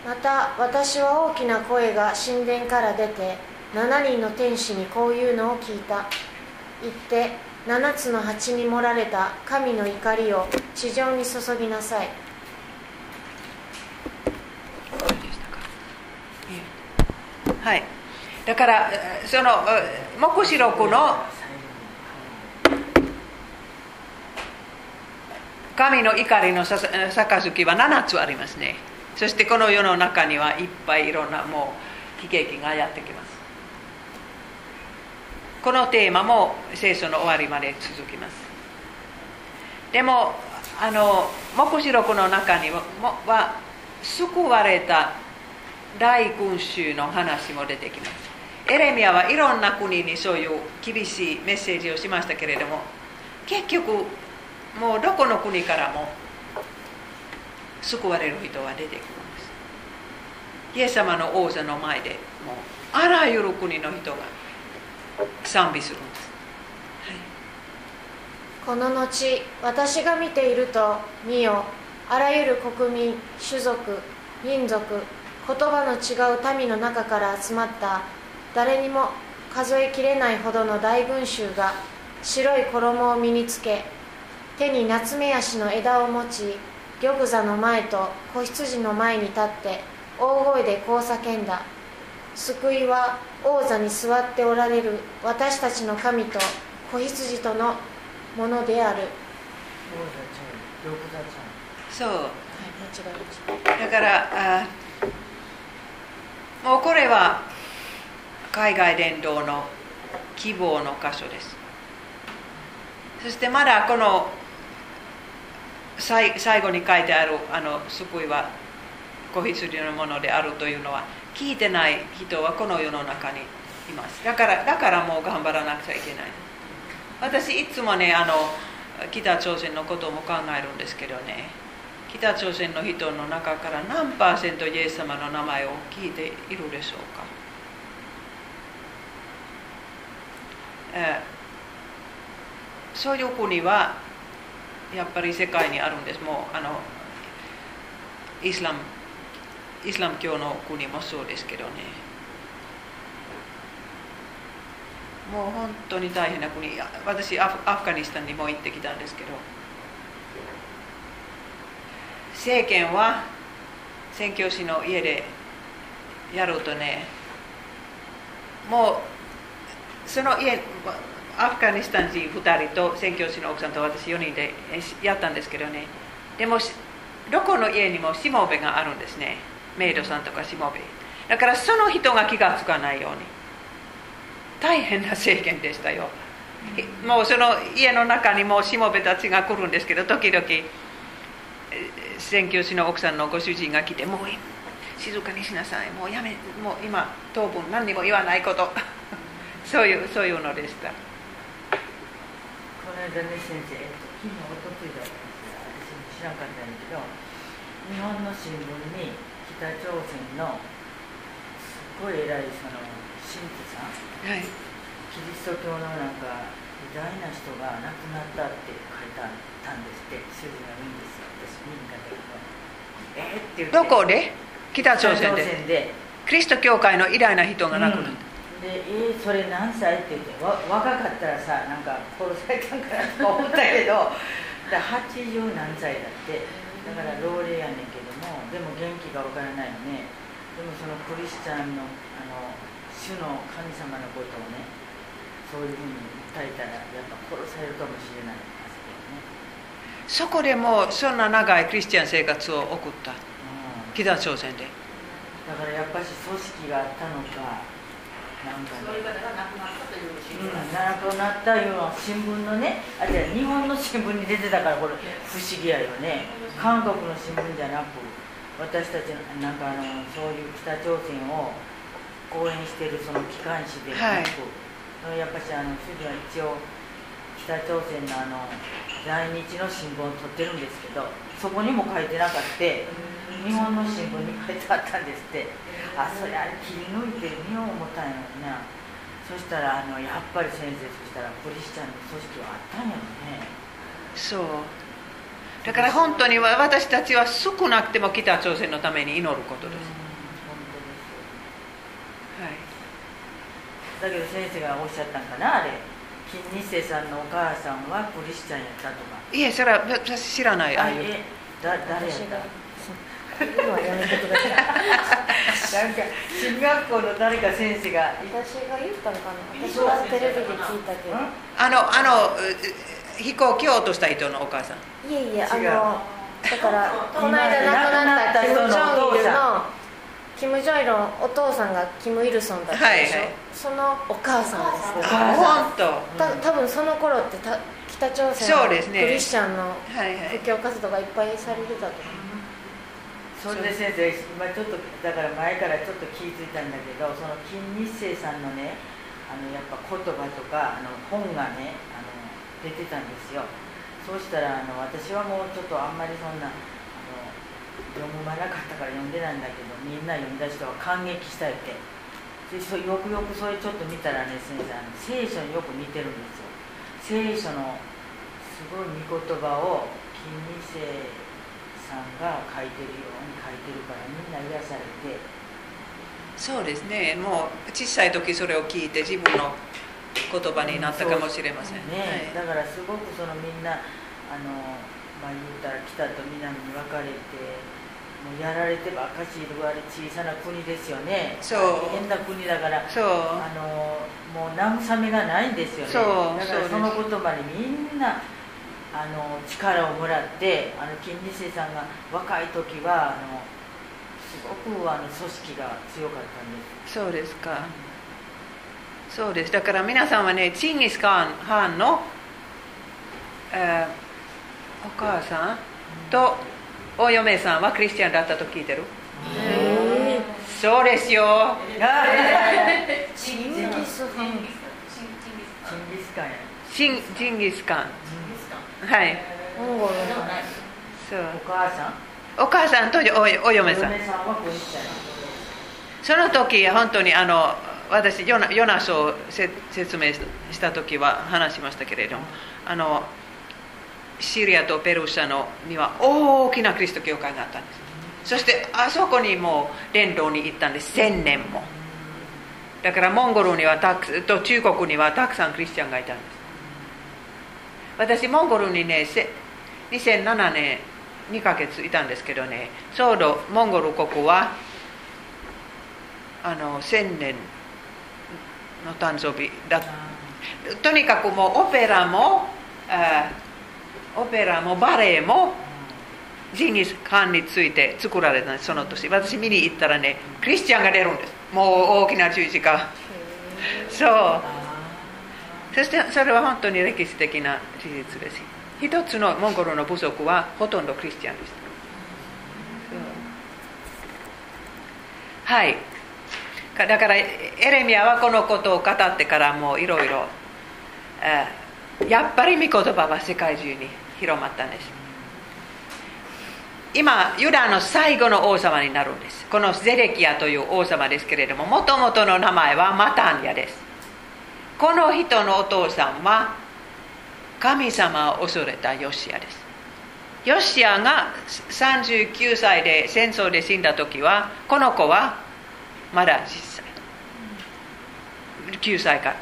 Speaker 4: また私は。大きな声が神殿から出て7人の天使にこういうのを聞いた言って7つの鉢に盛られた神の怒りを地上に注ぎなさい
Speaker 2: はい。だからその黙示録の神の怒りの杯は7つありますね。そしてこの世の中にはいっぱいいろんなもう悲劇がやってきます。このテーマも聖書の終わりまで続きます。でもあの黙示録の中には救われた大群衆の話も出てきます。エレミアはいろんな国にそういう厳しいメッセージをしましたけれども結局もうどこの国からも救われる人は出てくるんです。イエス様の王座の前でもうあらゆる国の人が賛美するんです、はい、
Speaker 4: この後私が見ていると見よ。あらゆる国民種族民族言葉の違う民の中から集まった誰にも数えきれないほどの大群衆が白い衣を身につけ手に夏目足の枝を持ち玉座の前と子羊の前に立って大声でこう叫んだ。救いは王座に座っておられる私たちの神と子羊とのものである。
Speaker 2: そう。だからあもうこれは海外伝道の希望の箇所です。そしてまだこの最後に書いてあるあの救いは子羊のものであるというのは聞いてない人はこの世の中にいます。だからだからもう頑張らなくちゃいけない。私いつもねあの北朝鮮のことも考えるんですけどね。北朝鮮の人の中から何パーセントイエス様の名前を聞いているでしょうか、えーそういう国はやっぱり世界にあるんです。もうあのイスラムイスラム教の国もそうですけどね。もう本当に大変な国。私アアフガニスタンにも行ってきたんですけど。政権は宣教師の家でやるとね。もうその家アフガニスタン人2人と宣教師の奥さんと私4人でやったんですけどね。でもどこの家にもしもべがあるんですね。メイドさんとかしもべ。だからその人が気がつかないように。大変な政権でしたよ。もうその家の中にもしもべたちが来るんですけど時々え宣教師の奥さんのご主人が来てもう静かにしなさい。もうやめもう今当分何にも言わないこと。[LAUGHS] そういうそういうのでした。
Speaker 1: この間ね先生、えっと、昨日おとといだったんですよ私も知らんかったんだけど日本の新聞に北朝鮮のすっごい偉いその神父さん
Speaker 2: はい。
Speaker 1: キリスト教のなんか偉大な人が亡くなったって書いてあったんですって主人が言うんですよ私見に行ったけどえー、
Speaker 2: どこで？北朝鮮で。キリスト教会の偉大な人が亡くなっ
Speaker 1: うん。でえー、それ何歳って言ってわ若かったらさなんか殺されたんかなとか思ったけど [LAUGHS] だ80何歳だって。だから老齢やねんけどもでも元気がわからないよね。でもそのクリスチャンのあの主の神様のことをねそういうふうに訴えたらやっぱ殺されるかもしれない
Speaker 2: そこでもうそんな長いクリスチャン生活を送った。
Speaker 1: うん、
Speaker 2: 北朝鮮で。
Speaker 1: だからやっぱし組織があったのかなんかね。
Speaker 3: そういう方が亡くなったという新聞
Speaker 1: うん、なくなったような新聞のねあじゃあ日本の新聞に出てたからこれ不思議やよね。韓国の新聞じゃなく私たちのなんかあのそういう北朝鮮を応援してるその機関紙でなく、やっぱしあの主人は一応北朝鮮のあの在日の新聞を取ってるんですけどそこにも書いてなかった日本の新聞に書いてあったんですって。あそれあれ切り抜いてみよう思ったんやろな。そしたらあのやっぱり先生そしたらクリスチャンの組織はあったんやろね。
Speaker 2: そう。だから本当に私たちは少なくても北朝鮮のために祈ることです、
Speaker 1: 本当です
Speaker 2: はい。
Speaker 1: だけど先生がおっしゃったんかなあれ金日成さんのお母さんはクリスチャンやったとか。
Speaker 2: いえそれは私知らないああいう。
Speaker 1: えだ誰やっ
Speaker 4: 私が
Speaker 1: た
Speaker 4: 言う。のはやめてください
Speaker 1: なんか進学校の誰か先生が
Speaker 4: 私が言ったのかな。私はテレビで聞いたけど。
Speaker 1: ん？
Speaker 2: あのあのう飛行機を落とした人のお母さん。
Speaker 4: いえいえあのだからこの間亡くなったキム・ジョンイルのキム・ジョンイルのお父さんがキム・イルソンだったでしょ、
Speaker 2: はいはい。
Speaker 4: そのお母さんです。
Speaker 1: お母さん
Speaker 2: 本当。
Speaker 4: た多分その頃ってた北朝鮮の
Speaker 2: そうですね。
Speaker 4: クリスチャンの
Speaker 2: はいはい。
Speaker 4: 布教活動がいっぱいされてたと思う。
Speaker 1: それで先生今ちょっとだから前からちょっと気づいたんだけどその金日成さんのねあのやっぱ言葉とかあの本がねあの出てたんですよ。そうしたらあの私はもうちょっとあんまりそんな読まなかったから読んでないんだけどみんな読んだ人は感激したいって。でそよくよくそれちょっと見たらね先生あの聖書によく似てるんですよ。聖書のすごい御言葉を金日成さんが書いてるように書いてるからみんな癒されて。
Speaker 2: そうですね。もう小さい時それを聞いて自分の言葉になったかもしれません、
Speaker 1: ね、
Speaker 2: はい。
Speaker 1: だからすごくそのみんなあのまあ言うたら北と南に分かれてもうやられてばっかしいるあれ小さな国ですよね。
Speaker 2: そう。
Speaker 1: 大変な国だから
Speaker 2: そう。
Speaker 1: あのもう慰めがないんですよね。
Speaker 2: そう
Speaker 1: だから
Speaker 2: そ
Speaker 1: の言葉にみんなあの力をもらってあの金日成さんが若い時はあのすごくあの組織が強かったんです。
Speaker 2: そうですか。そうです。だから皆さんはねチンギス・カーンハーンの、えーお母さんとお嫁さんはクリスチャンだったと聞いてる。そうですよ。
Speaker 4: チンギス・ハン。
Speaker 1: チンギスカンや。
Speaker 2: チンジンギス・カーン。はいそう。
Speaker 1: お母さん。
Speaker 2: お母さんとおお嫁さんその時本当にあの私ヨナヨナ書をせ説明した時は話しましたけれどもあのシリアとペルシャのには大きなキリスト教会があったんです。そしてあそこにもう伝道に行ったんです。1000年も。だからモンゴルにはたくと中国にはたくさんクリスチャンがいたんです。私モンゴルにね2007年2ヶ月いたんですけどねちょうどモンゴル国はあの1000年の誕生日だとにかくもうオペラもあオペラもバレエもジンギスカンについて作られたんですその年私見に行ったらねクリスチャンが出るんですもう大きな十字架そうそしてそれは本当に歴史的な事実です一つのモンゴルの部族はほとんどクリスチャンでしたはいかだからエレミアはこのことを語ってからもういろいろえーやっぱり御言葉は世界中に広まったんです。今ユダの最後の王様になるんです。このゼレキアという王様ですけれどももともとの名前はマタンヤです。この人のお父さんは神様を恐れたヨシアです。ヨシアが39歳で戦争で死んだ時はこの子はまだ10歳9歳か。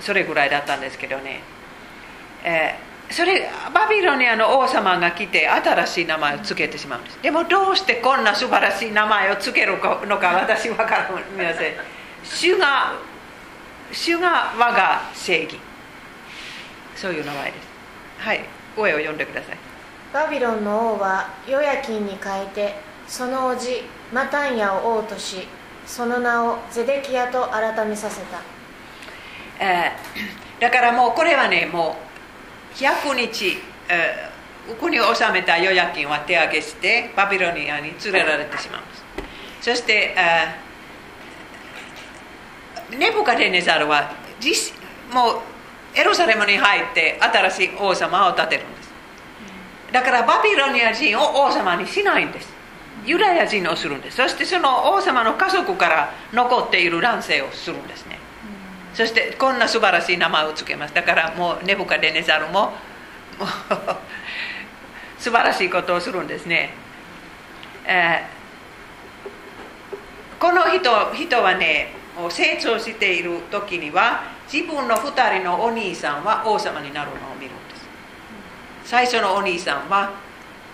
Speaker 2: それぐらいだったんですけどね、えーそれバビロニアの王様が来て新しい名前を付けてしまうんです。でもどうしてこんな素晴らしい名前を付けるのか私分かりません。主が主が我が正義そういう名前です。はい。上を読んでください。
Speaker 4: バビロンの王はヨヤキンに変えてその叔父マタンヤを王としその名をゼデキヤと改めさせた。
Speaker 2: えーだからもうこれはねもう100日、えー国を治めたヨヤキンは手上げしてバビロニアに連れられてしまうんです。そして、えーネブカデネザルは実もうエルサレムに入って新しい王様を立てるんです。だからバビロニア人を王様にしないんです。ユダヤ人をするんです。そしてその王様の家族から残っている乱世をするんですね。そしてこんな素晴らしい名前をつけます。だからもうネブカデネザルももう [LAUGHS] 素晴らしいことをするんですね、えーこの人人はね成長している時には自分の2人のお兄さんは王様になるのを見るんです。最初のお兄さんは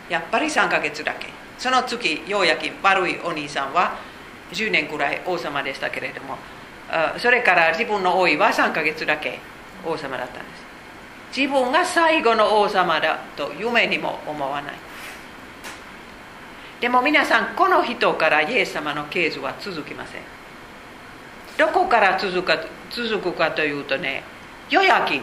Speaker 2: やっぱり3ヶ月だけ。その次ようやく悪いお兄さんは10年くらい王様でしたけれどもそれから自分の王位は3ヶ月だけ王様だったんです。自分が最後の王様だと夢にも思わない。でも皆さんこの人からイエス様の系図は続きません。どこから続くか続くかというとねヨヤキン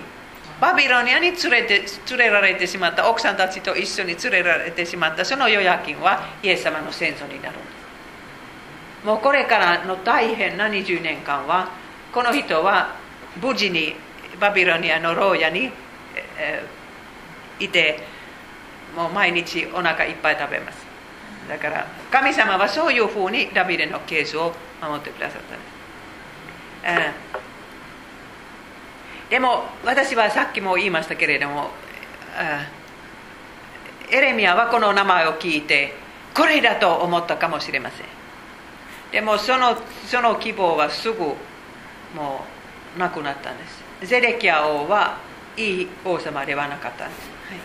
Speaker 2: バビロニアに連れて連れられてしまった奥さんたちと一緒に連れられてしまったそのヨヤキンはイエス様の戦争になるんです。もうこれからの大変な20年間はこの人は無事にバビロニアの牢屋に、いてもう毎日お腹いっぱい食べます。だから神様はそういうふうにダビデのケースを守ってくださったんです。でも私はさっきも言いましたけれどもエレミアはこの名前を聞いてこれだと思ったかもしれません。でもそのその希望はすぐもうなくなったんです。ゼレキア王はいい王様ではなかったんです、はい。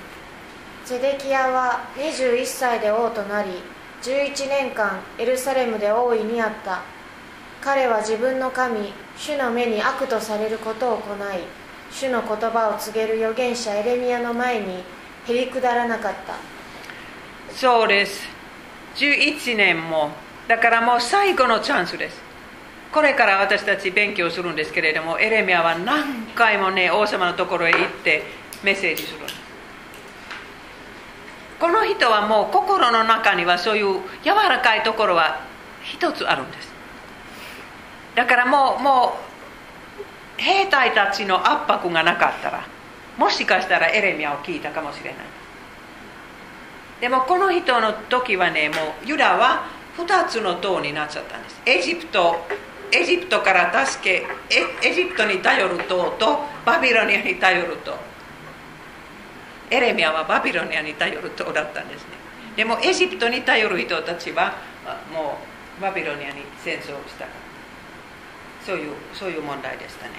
Speaker 4: ゼデキヤは21歳で王となり11年間エルサレムで王位にあった。彼は自分の神主の目に悪とされることを行い主の言葉を告げる預言者エレミヤの前にへりくだらなかった。
Speaker 2: そうです。11年もだからもう最後のチャンスです。これから私たち勉強するんですけれどもエレミアは何回もね王様のところへ行ってメッセージするんです。この人はもう心の中にはそういう柔らかいところは一つあるんです。だからもうもう兵隊たちの圧迫がなかったらもしかしたらエレミアを聞いたかもしれない。でもこの人の時はねもうユダは2つの党になっちゃったんです。エジプトエジプトから助けエジプトに頼る党とバビロニアに頼る党エレミアはバビロニアに頼る党だったんですね。でもエジプトに頼る人たちはもうバビロニアに戦争した。そういうそういう問題でしたね。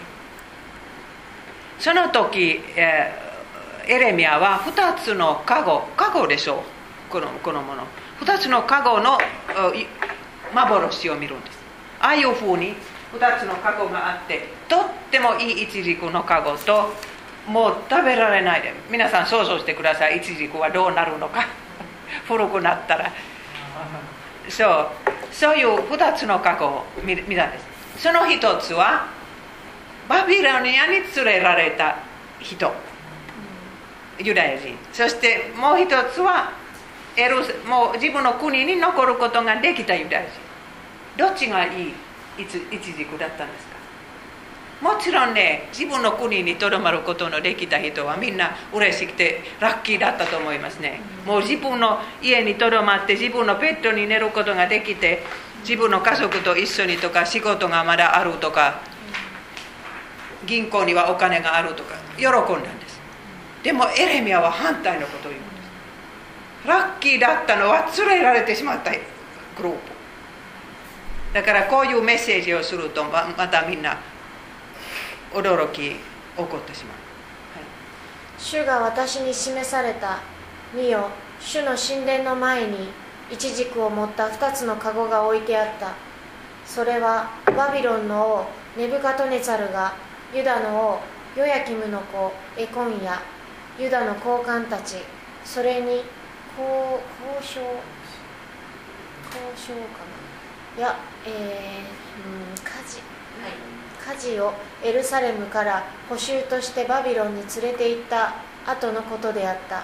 Speaker 2: その時、え、エレミアは2つのカゴカゴでしょう。このこのもの。2つのカゴの幻を見るんです。ああいうふうに2つのカゴがあってとってもいいイチジクのカゴともう食べられないで。皆さん想像してください。イチジクはどうなるのか。[LAUGHS] 古くなったら。そう。そういう2つの過去を見たんです。その一つはバビロニアに連れられた人。ユダヤ人。そしてもう一つはエルもう自分の国に残ることができたユダヤ人。どっちがいい？一軸だったんですか？もちろんね自分の国にとどまることのできた人はみんな嬉しくてラッキーだったと思いますね。もう自分の家にとどまって自分のペットに寝ることができて自分の家族と一緒にとか仕事がまだあるとか銀行にはお金があるとか喜んだんです。でもエレミアは反対のことを言う。ラッキーだったのは連れられてしまったグループ。だからこういうメッセージをするとまたみんな驚き起こってしまう、はい、
Speaker 4: 主が私に示された見よ。主の神殿の前にイチジクを持った2つの籠が置いてあった。それはバビロンの王ネブカトネツァルがユダの王ヨヤキムの子エコンやユダの高官たち。それに交交渉交渉かな？いやえー、うん火事、はい。家事をエルサレムから補修としてバビロンに連れて行った後のことであった。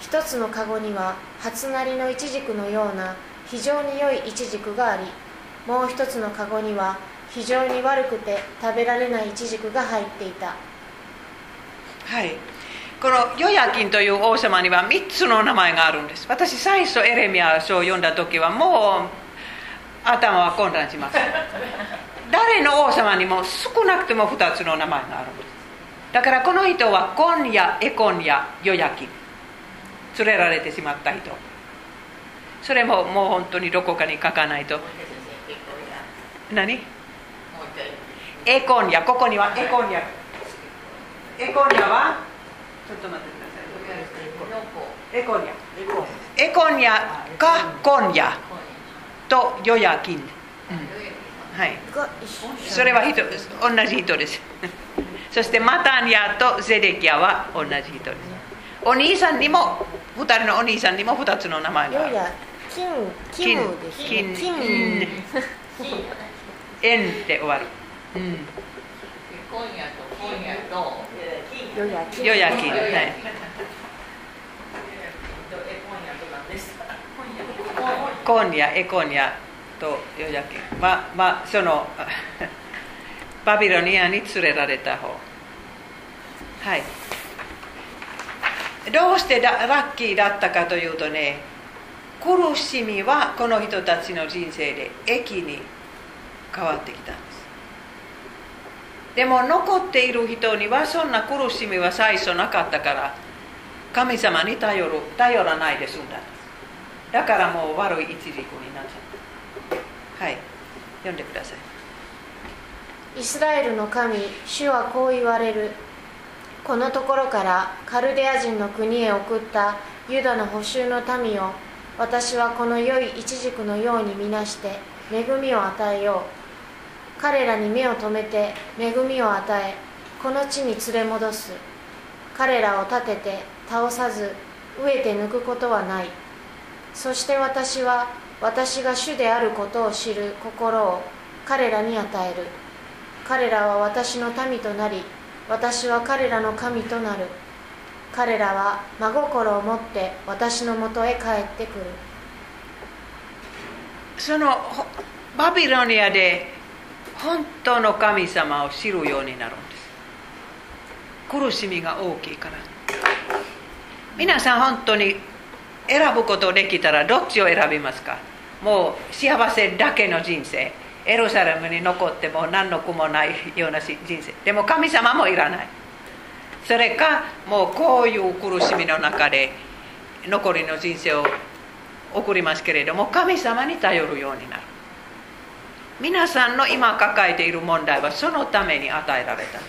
Speaker 4: 一つの籠には初なりのイチジクのような非常に良いイチジクがありもう一つの籠には非常に悪くて食べられないイチジクが入っていた。
Speaker 2: はいこのヨヤキンという王様には3つの名前があるんです。私最初エレミア書を読んだ時はもう頭は混乱します。誰の王様にも少なくても2つの名前があるんです。だからこの人はコンヤエコンヤヨヤキ連れられてしまった人。それももう本当にどこかに書かないと。何？エコンヤここにはエコンヤ。エコンヤは？ちょっと待ってください。エコンヤエコンヤかコンヤとヨヤキン、うん。はい、それは人同じ人です。そしてマタニアとゼデキアは同じ人です。お兄さんにも2人のお兄さんにも2つの名前が。ある
Speaker 4: 金金金金
Speaker 2: 円で終わる、うん、
Speaker 1: 今夜と今夜と
Speaker 2: ヨヤキンはい。今夜エコニアとヨヤキンまあまあその [LAUGHS] バビロニアに連れられた方。はい。どうしてラッキーだったかというとね苦しみはこの人たちの人生で駅に変わってきた。でも残っている人にはそんな苦しみは最初なかったから神様に頼る頼らないで済んだ。だからもう悪い一軸になっちゃった。はい。読んでくださ
Speaker 4: い。イスラエルの神主はこう言われる。このところからカルデア人の国へ送ったユダの補修の民を私はこの良いイチジクのようにみなして恵みを与えよう。彼らに目を留めて恵みを与えこの地に連れ戻す。彼らを立てて倒さず飢えて抜くことはない。そして私は私が主であることを知る心を彼らに与える。彼らは私の民となり私は彼らの神となる。彼らは真心を持って私のもとへ帰ってくる。
Speaker 2: そのバビロニアで本当の神様を知るようになるんです。苦しみが大きいから。皆さん本当に選ぶことできたらどっちを選びますか？もう幸せだけの人生。エルサレムに残っても何の苦もないような人生。でも神様もいらない。それかもうこういう苦しみの中で残りの人生を送りますけれども神様に頼るようになる。皆さんの今抱えている問題はそのために与えられた。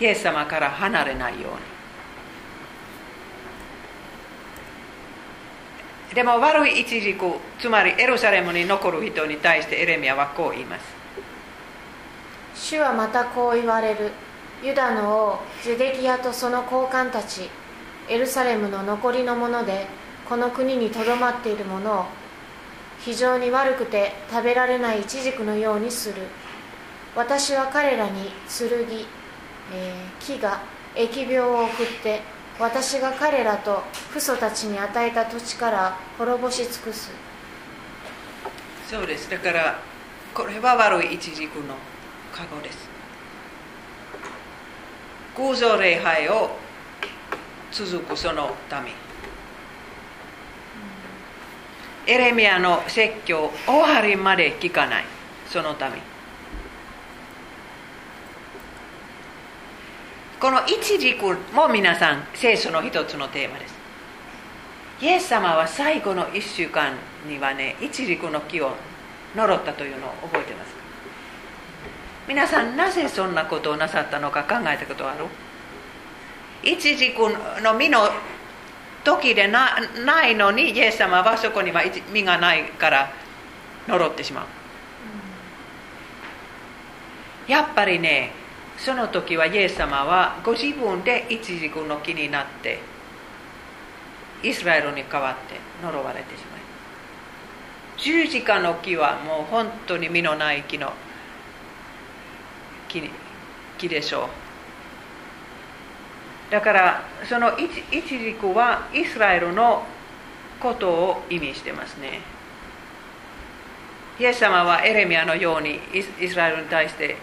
Speaker 2: イエス様から離れないように。でも悪い一軸つまりエルサレムに残る人に対してエレミアはこう言います。
Speaker 4: 主はまたこう言われる。ユダの王ゼデキヤとその高官たちエルサレムの残りのものでこの国にとどまっているものを非常に悪くて食べられないイチジクのようにする。私は彼らに剣、えー、木が疫病を送って私が彼らと父祖たちに与えた土地から滅ぼし尽くす。
Speaker 2: そうです。だからこれは悪いイチジクのカゴです。[LAUGHS] 偶像礼拝を続くその民エレミアの説教終わりまで聞かない。その民。この一軸も皆さん聖書の一つのテーマです。イエス様は最後の1週間にはね一軸の木を呪ったというのを覚えてますか？皆さんなぜそんなことをなさったのか考えたことある？一軸の実の時でなないのにイエス様はそこには実がないから呪ってしまう、やっぱりねその時はイエス様はご自分で一軸の木になってイスラエルに代わって呪われてしまう十字架の木はもう本当に実のない木の木でしょうだからその一軸はイスラエルのことを意味してますね。イエス様はエレミアのようにイスラエルに対して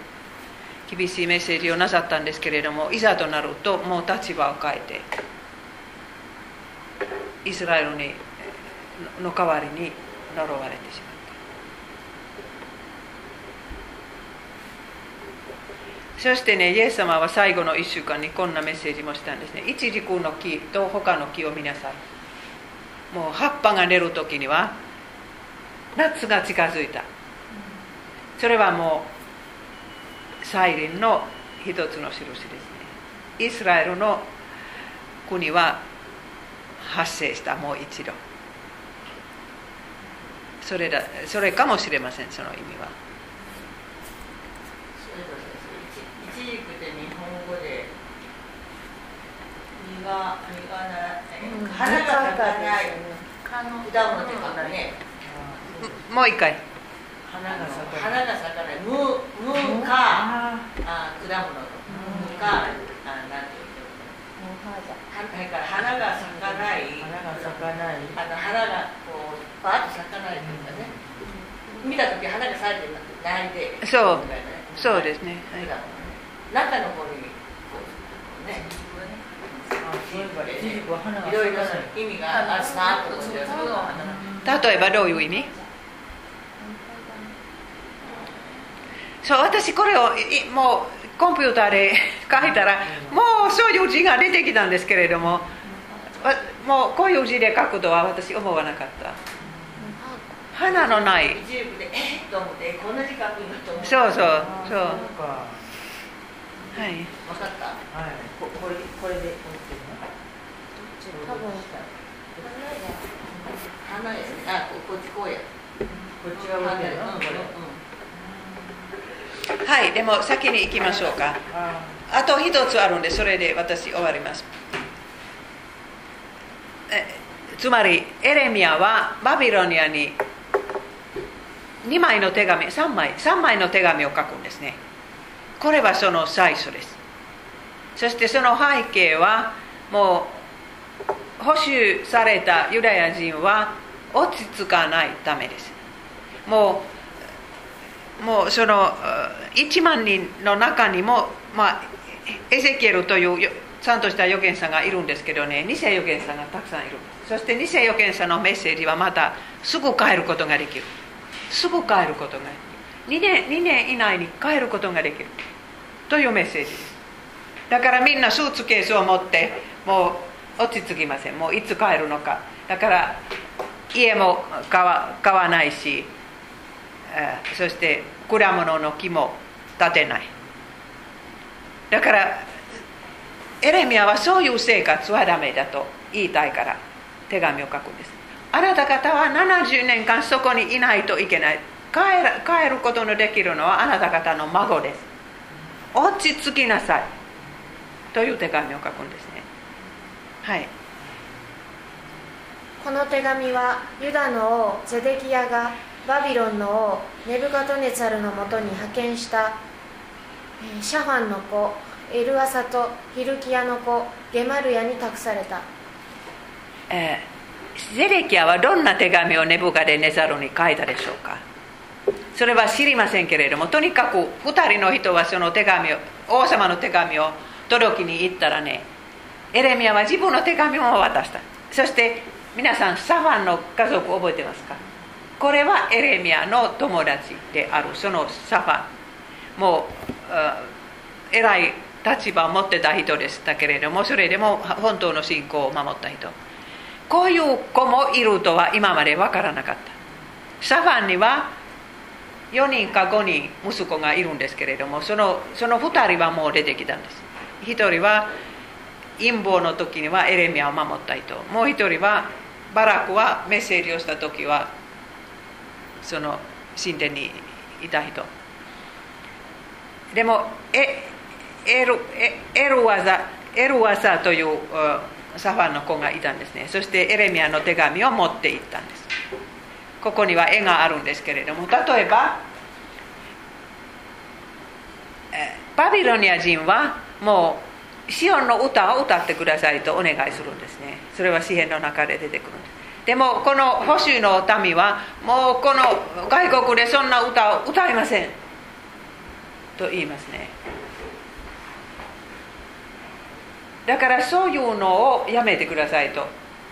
Speaker 2: 厳しいメッセージをなさったんですけれどもいざとなるともう立場を変えてイスラエルにの代わりに呪われてしまっそしてねイエス様は最後の1週間にこんなメッセージもしたんですね。一軸の木と他の木を見なさい。もう葉っぱが出る時には夏が近づいた。それはもう再臨の一つの印ですね。イスラエルの国は発生した。もう一度。それだそれかもしれませんその意味は
Speaker 1: 一軸で日本語で実が実がなら
Speaker 4: うん
Speaker 1: 花が咲かない。ね果物って書くねうん。
Speaker 2: もう一回
Speaker 1: 花が咲かない花が咲かない無無かあ果物と無かあなん。ていうのはだから花が咲かない
Speaker 5: 花が咲かない
Speaker 1: あの花がこうバーッと咲かないというかねうん。見た時花が咲いてるないで
Speaker 2: そう
Speaker 1: ね
Speaker 2: そうですねはい
Speaker 1: 中の方にこうね
Speaker 2: 例えばどういう意味そう私これをいもうコンピューターで書いたらもうそういう字が出てきたんですけれどもわもうこういう字で書くとは私思わなかった。花のない。そうそう
Speaker 5: あ
Speaker 2: そう。
Speaker 5: か。
Speaker 2: はい。
Speaker 1: 分かった。
Speaker 5: はい。ここれこれで
Speaker 4: 多分。
Speaker 1: 花ですねあここっちこうや。
Speaker 5: こっちが
Speaker 1: 花で
Speaker 5: 上でのこれ
Speaker 2: はいでも先に行きましょうか。
Speaker 5: あ
Speaker 2: あと一つあるんでそれで私終わります。えつまりエレミアはバビロニアに2枚の手紙3枚3枚の手紙を書くんですね。これはその最初です。そしてその背景はもう保守されたユダヤ人は落ち着かないためです。もうもうその1万人の中にも、まあ、エゼキエルというちゃんとした預言者がいるんですけどね偽預言者がたくさんいるそして偽預言者のメッセージはまたすぐ変えることができる。すぐ変えることができる。2年 ,2 年以内に変えることができる。というメッセージです。だからみんなスーツケースを持ってもう落ち着きません。もういつ帰るのか。だから家も買わ買わないし、えそして果物の木も立てない。だからエレミアはそういう生活はダメだと言いたいから手紙を書くんです。あなた方は70年間そこにいないといけない。帰る帰ることのできるのはあなた方の孫です。落ち着きなさい。という手紙を書くんですはい。
Speaker 4: この手紙はユダの王ゼデキヤがバビロンの王ネブカトネツァルのもとに派遣したえーシャファンの子エルアサとヒルキヤの子ゲマルヤに託された。
Speaker 2: えーゼレキヤはどんな手紙をネブカデネザルに書いたでしょうか？それは知りませんけれどもとにかく2人の人はその手紙を王様の手紙を届きに行ったらねエレミアは自分の手紙も渡した。そして皆さんサファンの家族覚えてますか？これはエレミアの友達である。そのサファン。もうあ偉い立場を持ってた人でしたけれどもそれでも本当の信仰を守った人。こういう子もいるとは今まで分からなかった。サファンには4人か5人息子がいるんですけれどもそのその2人はもう出てきたんです。1人は陰謀の時にはエレミアを守った人。もう1人はバラクはメッセージをした時はその神殿にいた人。でもエエルエエルワザエルワザというサファンの子がいたんですね。そしてエレミアの手紙を持って行ったんです。ここには絵があるんですけれども例えばバビロニア人はもうシオンの歌を歌ってくださいとお願いするんですね。それは詩篇の中で出てくるででもこの保守の民はもうこの外国でそんな歌を歌いません。と言いますね。だからそういうのをやめてくださいと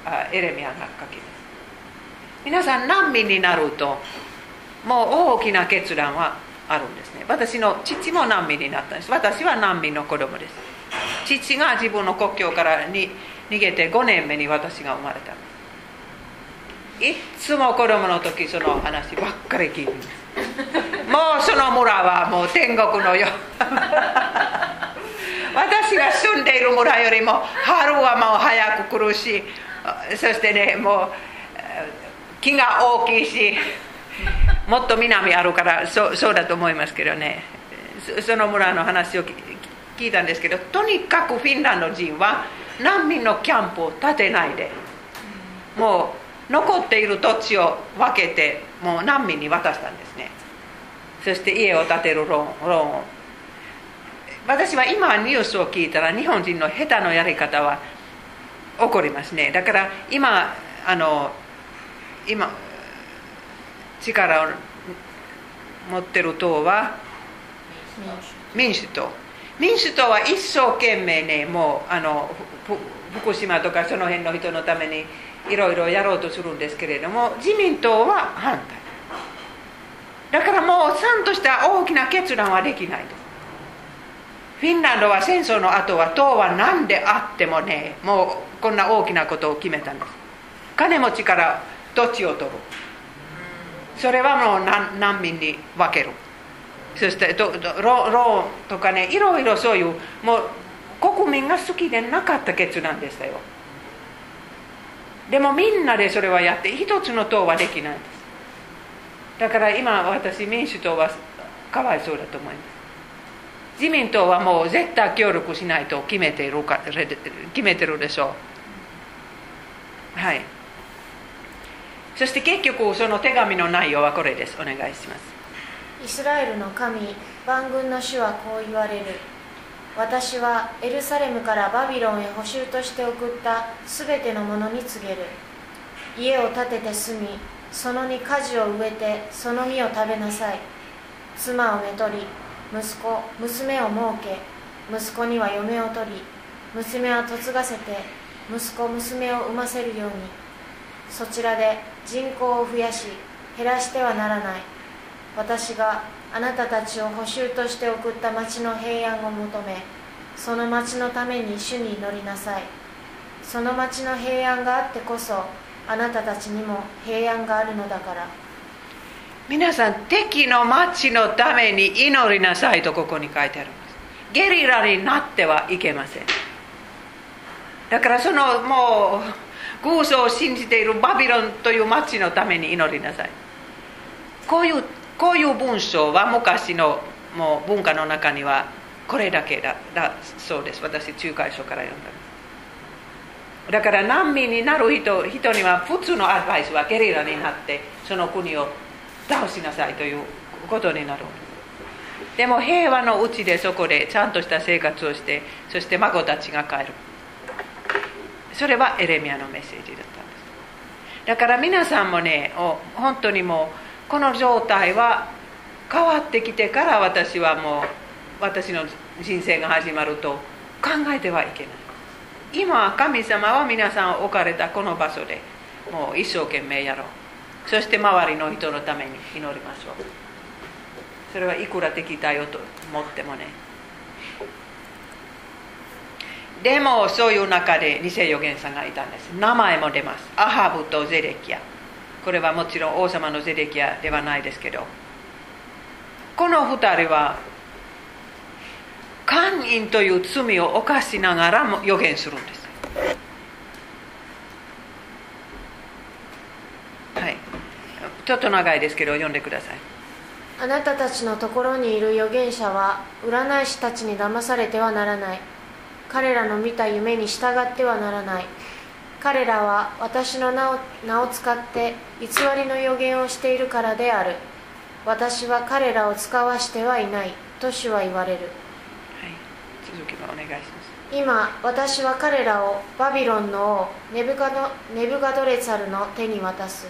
Speaker 2: あエレミアが書きます。皆さん難民になるともう大きな決断はあるんですね。私の父も難民になったんです。私は難民の子供です。父が自分の故郷からに逃げて5年目に私が生まれた。いつも子供の時その話ばっかり聞いてます。もうその村はもう天国のよ私が住んでいる村よりも春はもう早く来るしそしてねもう木が大きいしもっと南あるからそうそうだと思いますけどね。そその村の話を聞聞いたんですけどとにかくフィンランド人は難民のキャンプを建てないでもう残っている土地を分けてもう難民に渡したんですね。そして家を建てるローンローンを。私は今ニュースを聞いたら日本人の下手のやり方は起こりますね。だから今あの今力を持ってる党は民主党民主党は一生懸命ねもうあの福島とかその辺の人のためにいろいろやろうとするんですけれども自民党は反対。だからもうちゃんとした大きな決断はできないですフィンランドは戦争の後は党は何であってもねもうこんな大きなことを決めたんです。金持ちから土地を取るそれはもう難民に分けるそしてどどロローンとかねいろいろそういうもう国民が好きでなかった決断でしたよ。でもみんなでそれはやって一つの党はできないです。だから今私民主党はかわいそうだと思います。自民党はもう絶対協力しないと決めてるか決めてるでしょう。はい。そして結局その手紙の内容はこれです。お願いします。
Speaker 4: イスラエルの神万軍の主はこう言われる。私はエルサレムからバビロンへ補修として送ったすべてのものに告げる。家を建てて住みそのに果樹を植えてその実を食べなさい。妻をめとり息子娘を設け息子には嫁を取り娘は嫁がせて息子娘を産ませるように。そちらで人口を増やし減らしてはならない。私があなたたちを補修として送った町の平安を求めその町のために主に祈りなさい。その町の平安があってこそあなたたちにも平安があるのだから。
Speaker 2: 皆さん敵の町のために祈りなさいとここに書いてあるんです。ゲリラになってはいけません。だからそのもう [LAUGHS] 偶像を信じているバビロンという町のために祈りなさい。こういうこういう文章は昔のもう文化の中にはこれだけだだそうです。私仲介書から読んだ。だから難民になる人人には普通のアドバイスはゲリラになってその国を倒しなさいということになる。でも平和のうちでそこでちゃんとした生活をしてそして孫たちが帰る。それはエレミアのメッセージだったんです。だから皆さんもね本当にもうこの状態は変わってきてから私はもう私の人生が始まると考えてはいけない。今神様は皆さん置かれたこの場所でもう一生懸命やろう。そして周りの人のために祈りましょう。それはいくら敵だよと思ってもね。でもそういう中で偽預言者がいたんです。名前も出ます。アハブとゼレキアこれはもちろん王様のゼレキアではないですけど。この2人は姦淫という罪を犯しながらも予言するんです。はい。ちょっと長いですけど読んでください。
Speaker 4: あなたたちのところにいる預言者は占い師たちに騙されてはならない。彼らの見た夢に従ってはならない。彼らは私の名を名を使って偽りの予言をしているからである。私は彼らを使わしてはいない。と主は言われる。
Speaker 2: はい。続きはお願いします。
Speaker 4: 今私は彼らをバビロンの王ネブガドネブガドレツァルの手に渡す。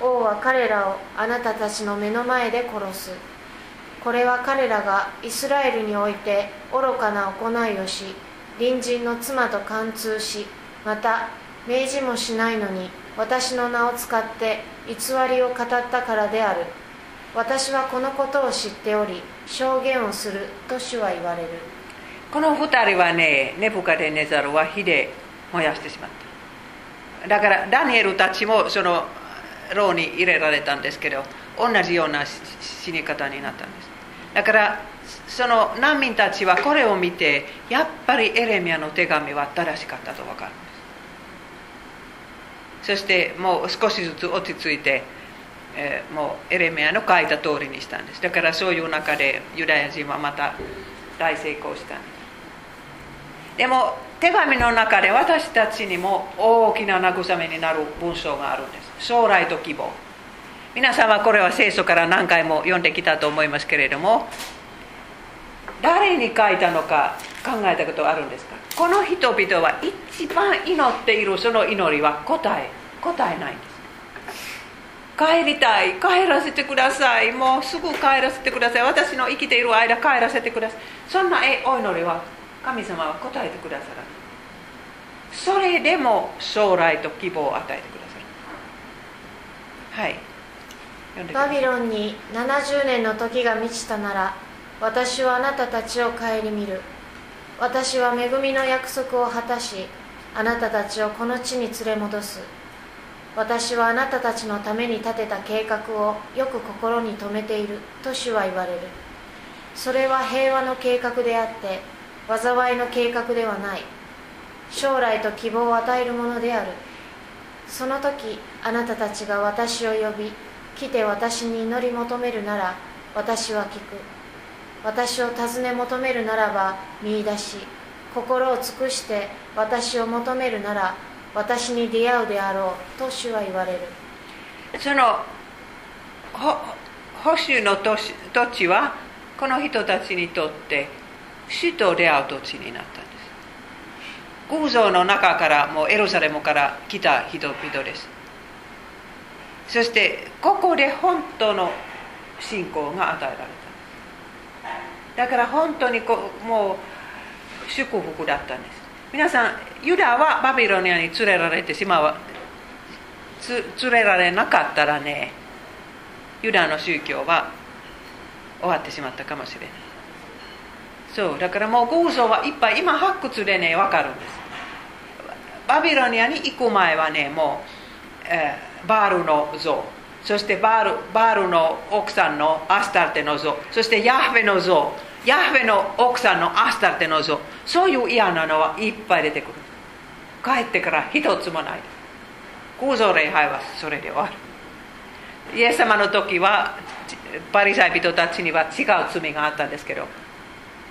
Speaker 4: 王は彼らをあなたたちの目の前で殺す。これは彼らがイスラエルにおいて愚かな行いをし隣人の妻と貫通しまた命じもしないのに私の名を使って偽りを語ったからである。私はこのことを知っており証言をすると主は言われる。
Speaker 2: この2人はねネブカデネザルは火で燃やしてしまった。だからダニエルたちもその牢に入れられたんですけど同じような死に方になったんです。だからその難民たちはこれを見てやっぱりエレミアの手紙は正しかったと分かる。そしてもう少しずつ落ち着いて、えー、もうエレミアの書いた通りにしたんです。だからそういう中でユダヤ人はまた大成功したんです。でも手紙の中で私たちにも大きな慰めになる文章があるんです。将来と希望。皆さんはこれは聖書から何回も読んできたと思いますけれども誰に書いたのか考えたことあるんですか？この人々は一番祈っているその祈りは答え。答えないんです。帰りたい。帰らせてください。もうすぐ帰らせてください。私の生きている間帰らせてください。そんなお祈りは神様は答えてくださらない。それでも将来と希望を与えてくださる。はい。
Speaker 4: バビロンに70年の時が満ちたなら私はあなたたちを顧みる。私は恵みの約束を果たしあなたたちをこの地に連れ戻す。私はあなたたちのために立てた計画をよく心に留めていると主は言われる。それは平和の計画であって災いの計画ではない。将来と希望を与えるものである。その時あなたたちが私を呼び来て私に祈り求めるなら私は聞く。私を尋ね求めるならば見いだし心を尽くして私を求めるなら私に出会うであろうと主は言われる。
Speaker 2: その保守の土地はこの人たちにとって死と出会う土地になったんです。偶像の中からもうエルサレムから来た人々です。そしてここで本当の信仰が与えられた。だから本当にこうもう祝福だったんです。皆さんユダはバビロニアに連れられてしまう。連れられなかったらねユダの宗教は終わってしまったかもしれない。そうだからもう偶像はいっぱい今発掘でね分かるんです。バビロニアに行く前はねもう、えーバールの像。そしてバールバールの奥さんのアスタルテの像そしてヤフェの像ヤフェの奥さんのアスタルテの像そういう嫌なのはいっぱい出てくる。帰ってから一つもない。偶像礼拝はそれで終わる。イエス様の時はパリサイ人たちには違う罪があったんですけど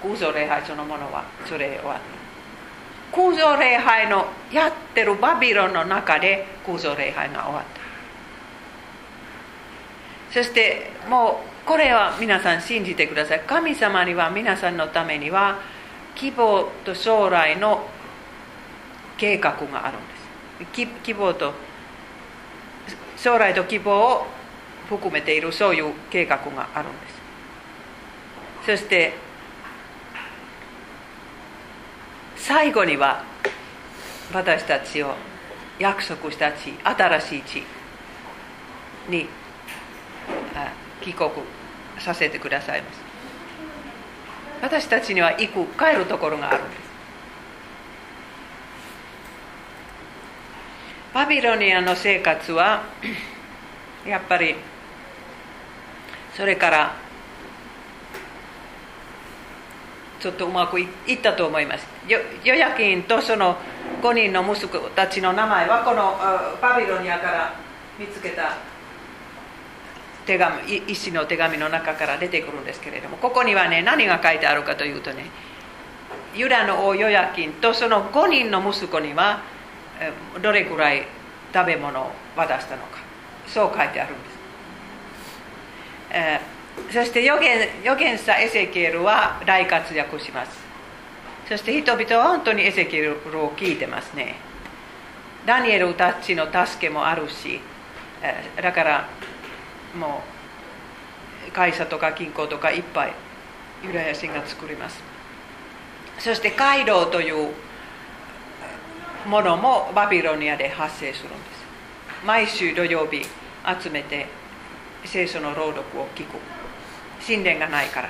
Speaker 2: 偶像礼拝そのものはそれで終わった空像礼拝のやってるバビロンの中で空像礼拝が終わった。そしてもうこれは皆さん信じてください。神様には皆さんのためには希望と将来の計画があるんです。希望と将来と希望を含めているそういう計画があるんです。そして最後には私たちを約束した地新しい地に帰国させてくださいます。私たちには行く帰るところがあるんです。バビロニアの生活は [CLEARS THROAT] やっぱりそれからちょっとうまくいったと思います。ヨヤキンとその5人の息子たちの名前はこのバビロニアから見つけた手紙一紙の手紙の中から出てくるんですけれどもここにはね何が書いてあるかというとねユダの王ヨヤキンとその5人の息子にはどれくらい食べ物を渡したのかそう書いてあるんです、えー、そして預言預言者エゼキエルは大活躍します。そして人々は本当にエゼキエルを聞いてますね。ダニエルたちの助けもあるし、えー、だからもう会社とか銀行とかいっぱいユダヤ人が作ります。そして街道というものもバビロニアで発生するんです。毎週土曜日集めて聖書の朗読を聞く。神殿がないから。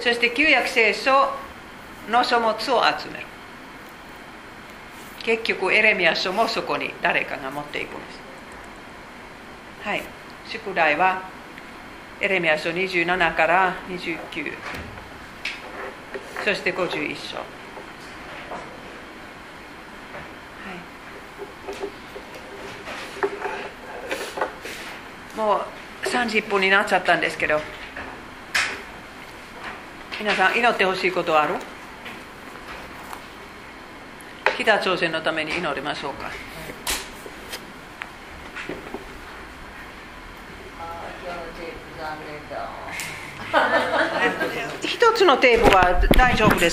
Speaker 2: そして旧約聖書の書物を集める。結局エレミア書もそこに誰かが持っていくんです。はい。宿題はエレミア書27から29そして51章。もう30分になっちゃったんですけど。皆さん祈ってほしいことはある？北朝鮮のために祈りましょうか。一つのテープは大丈夫です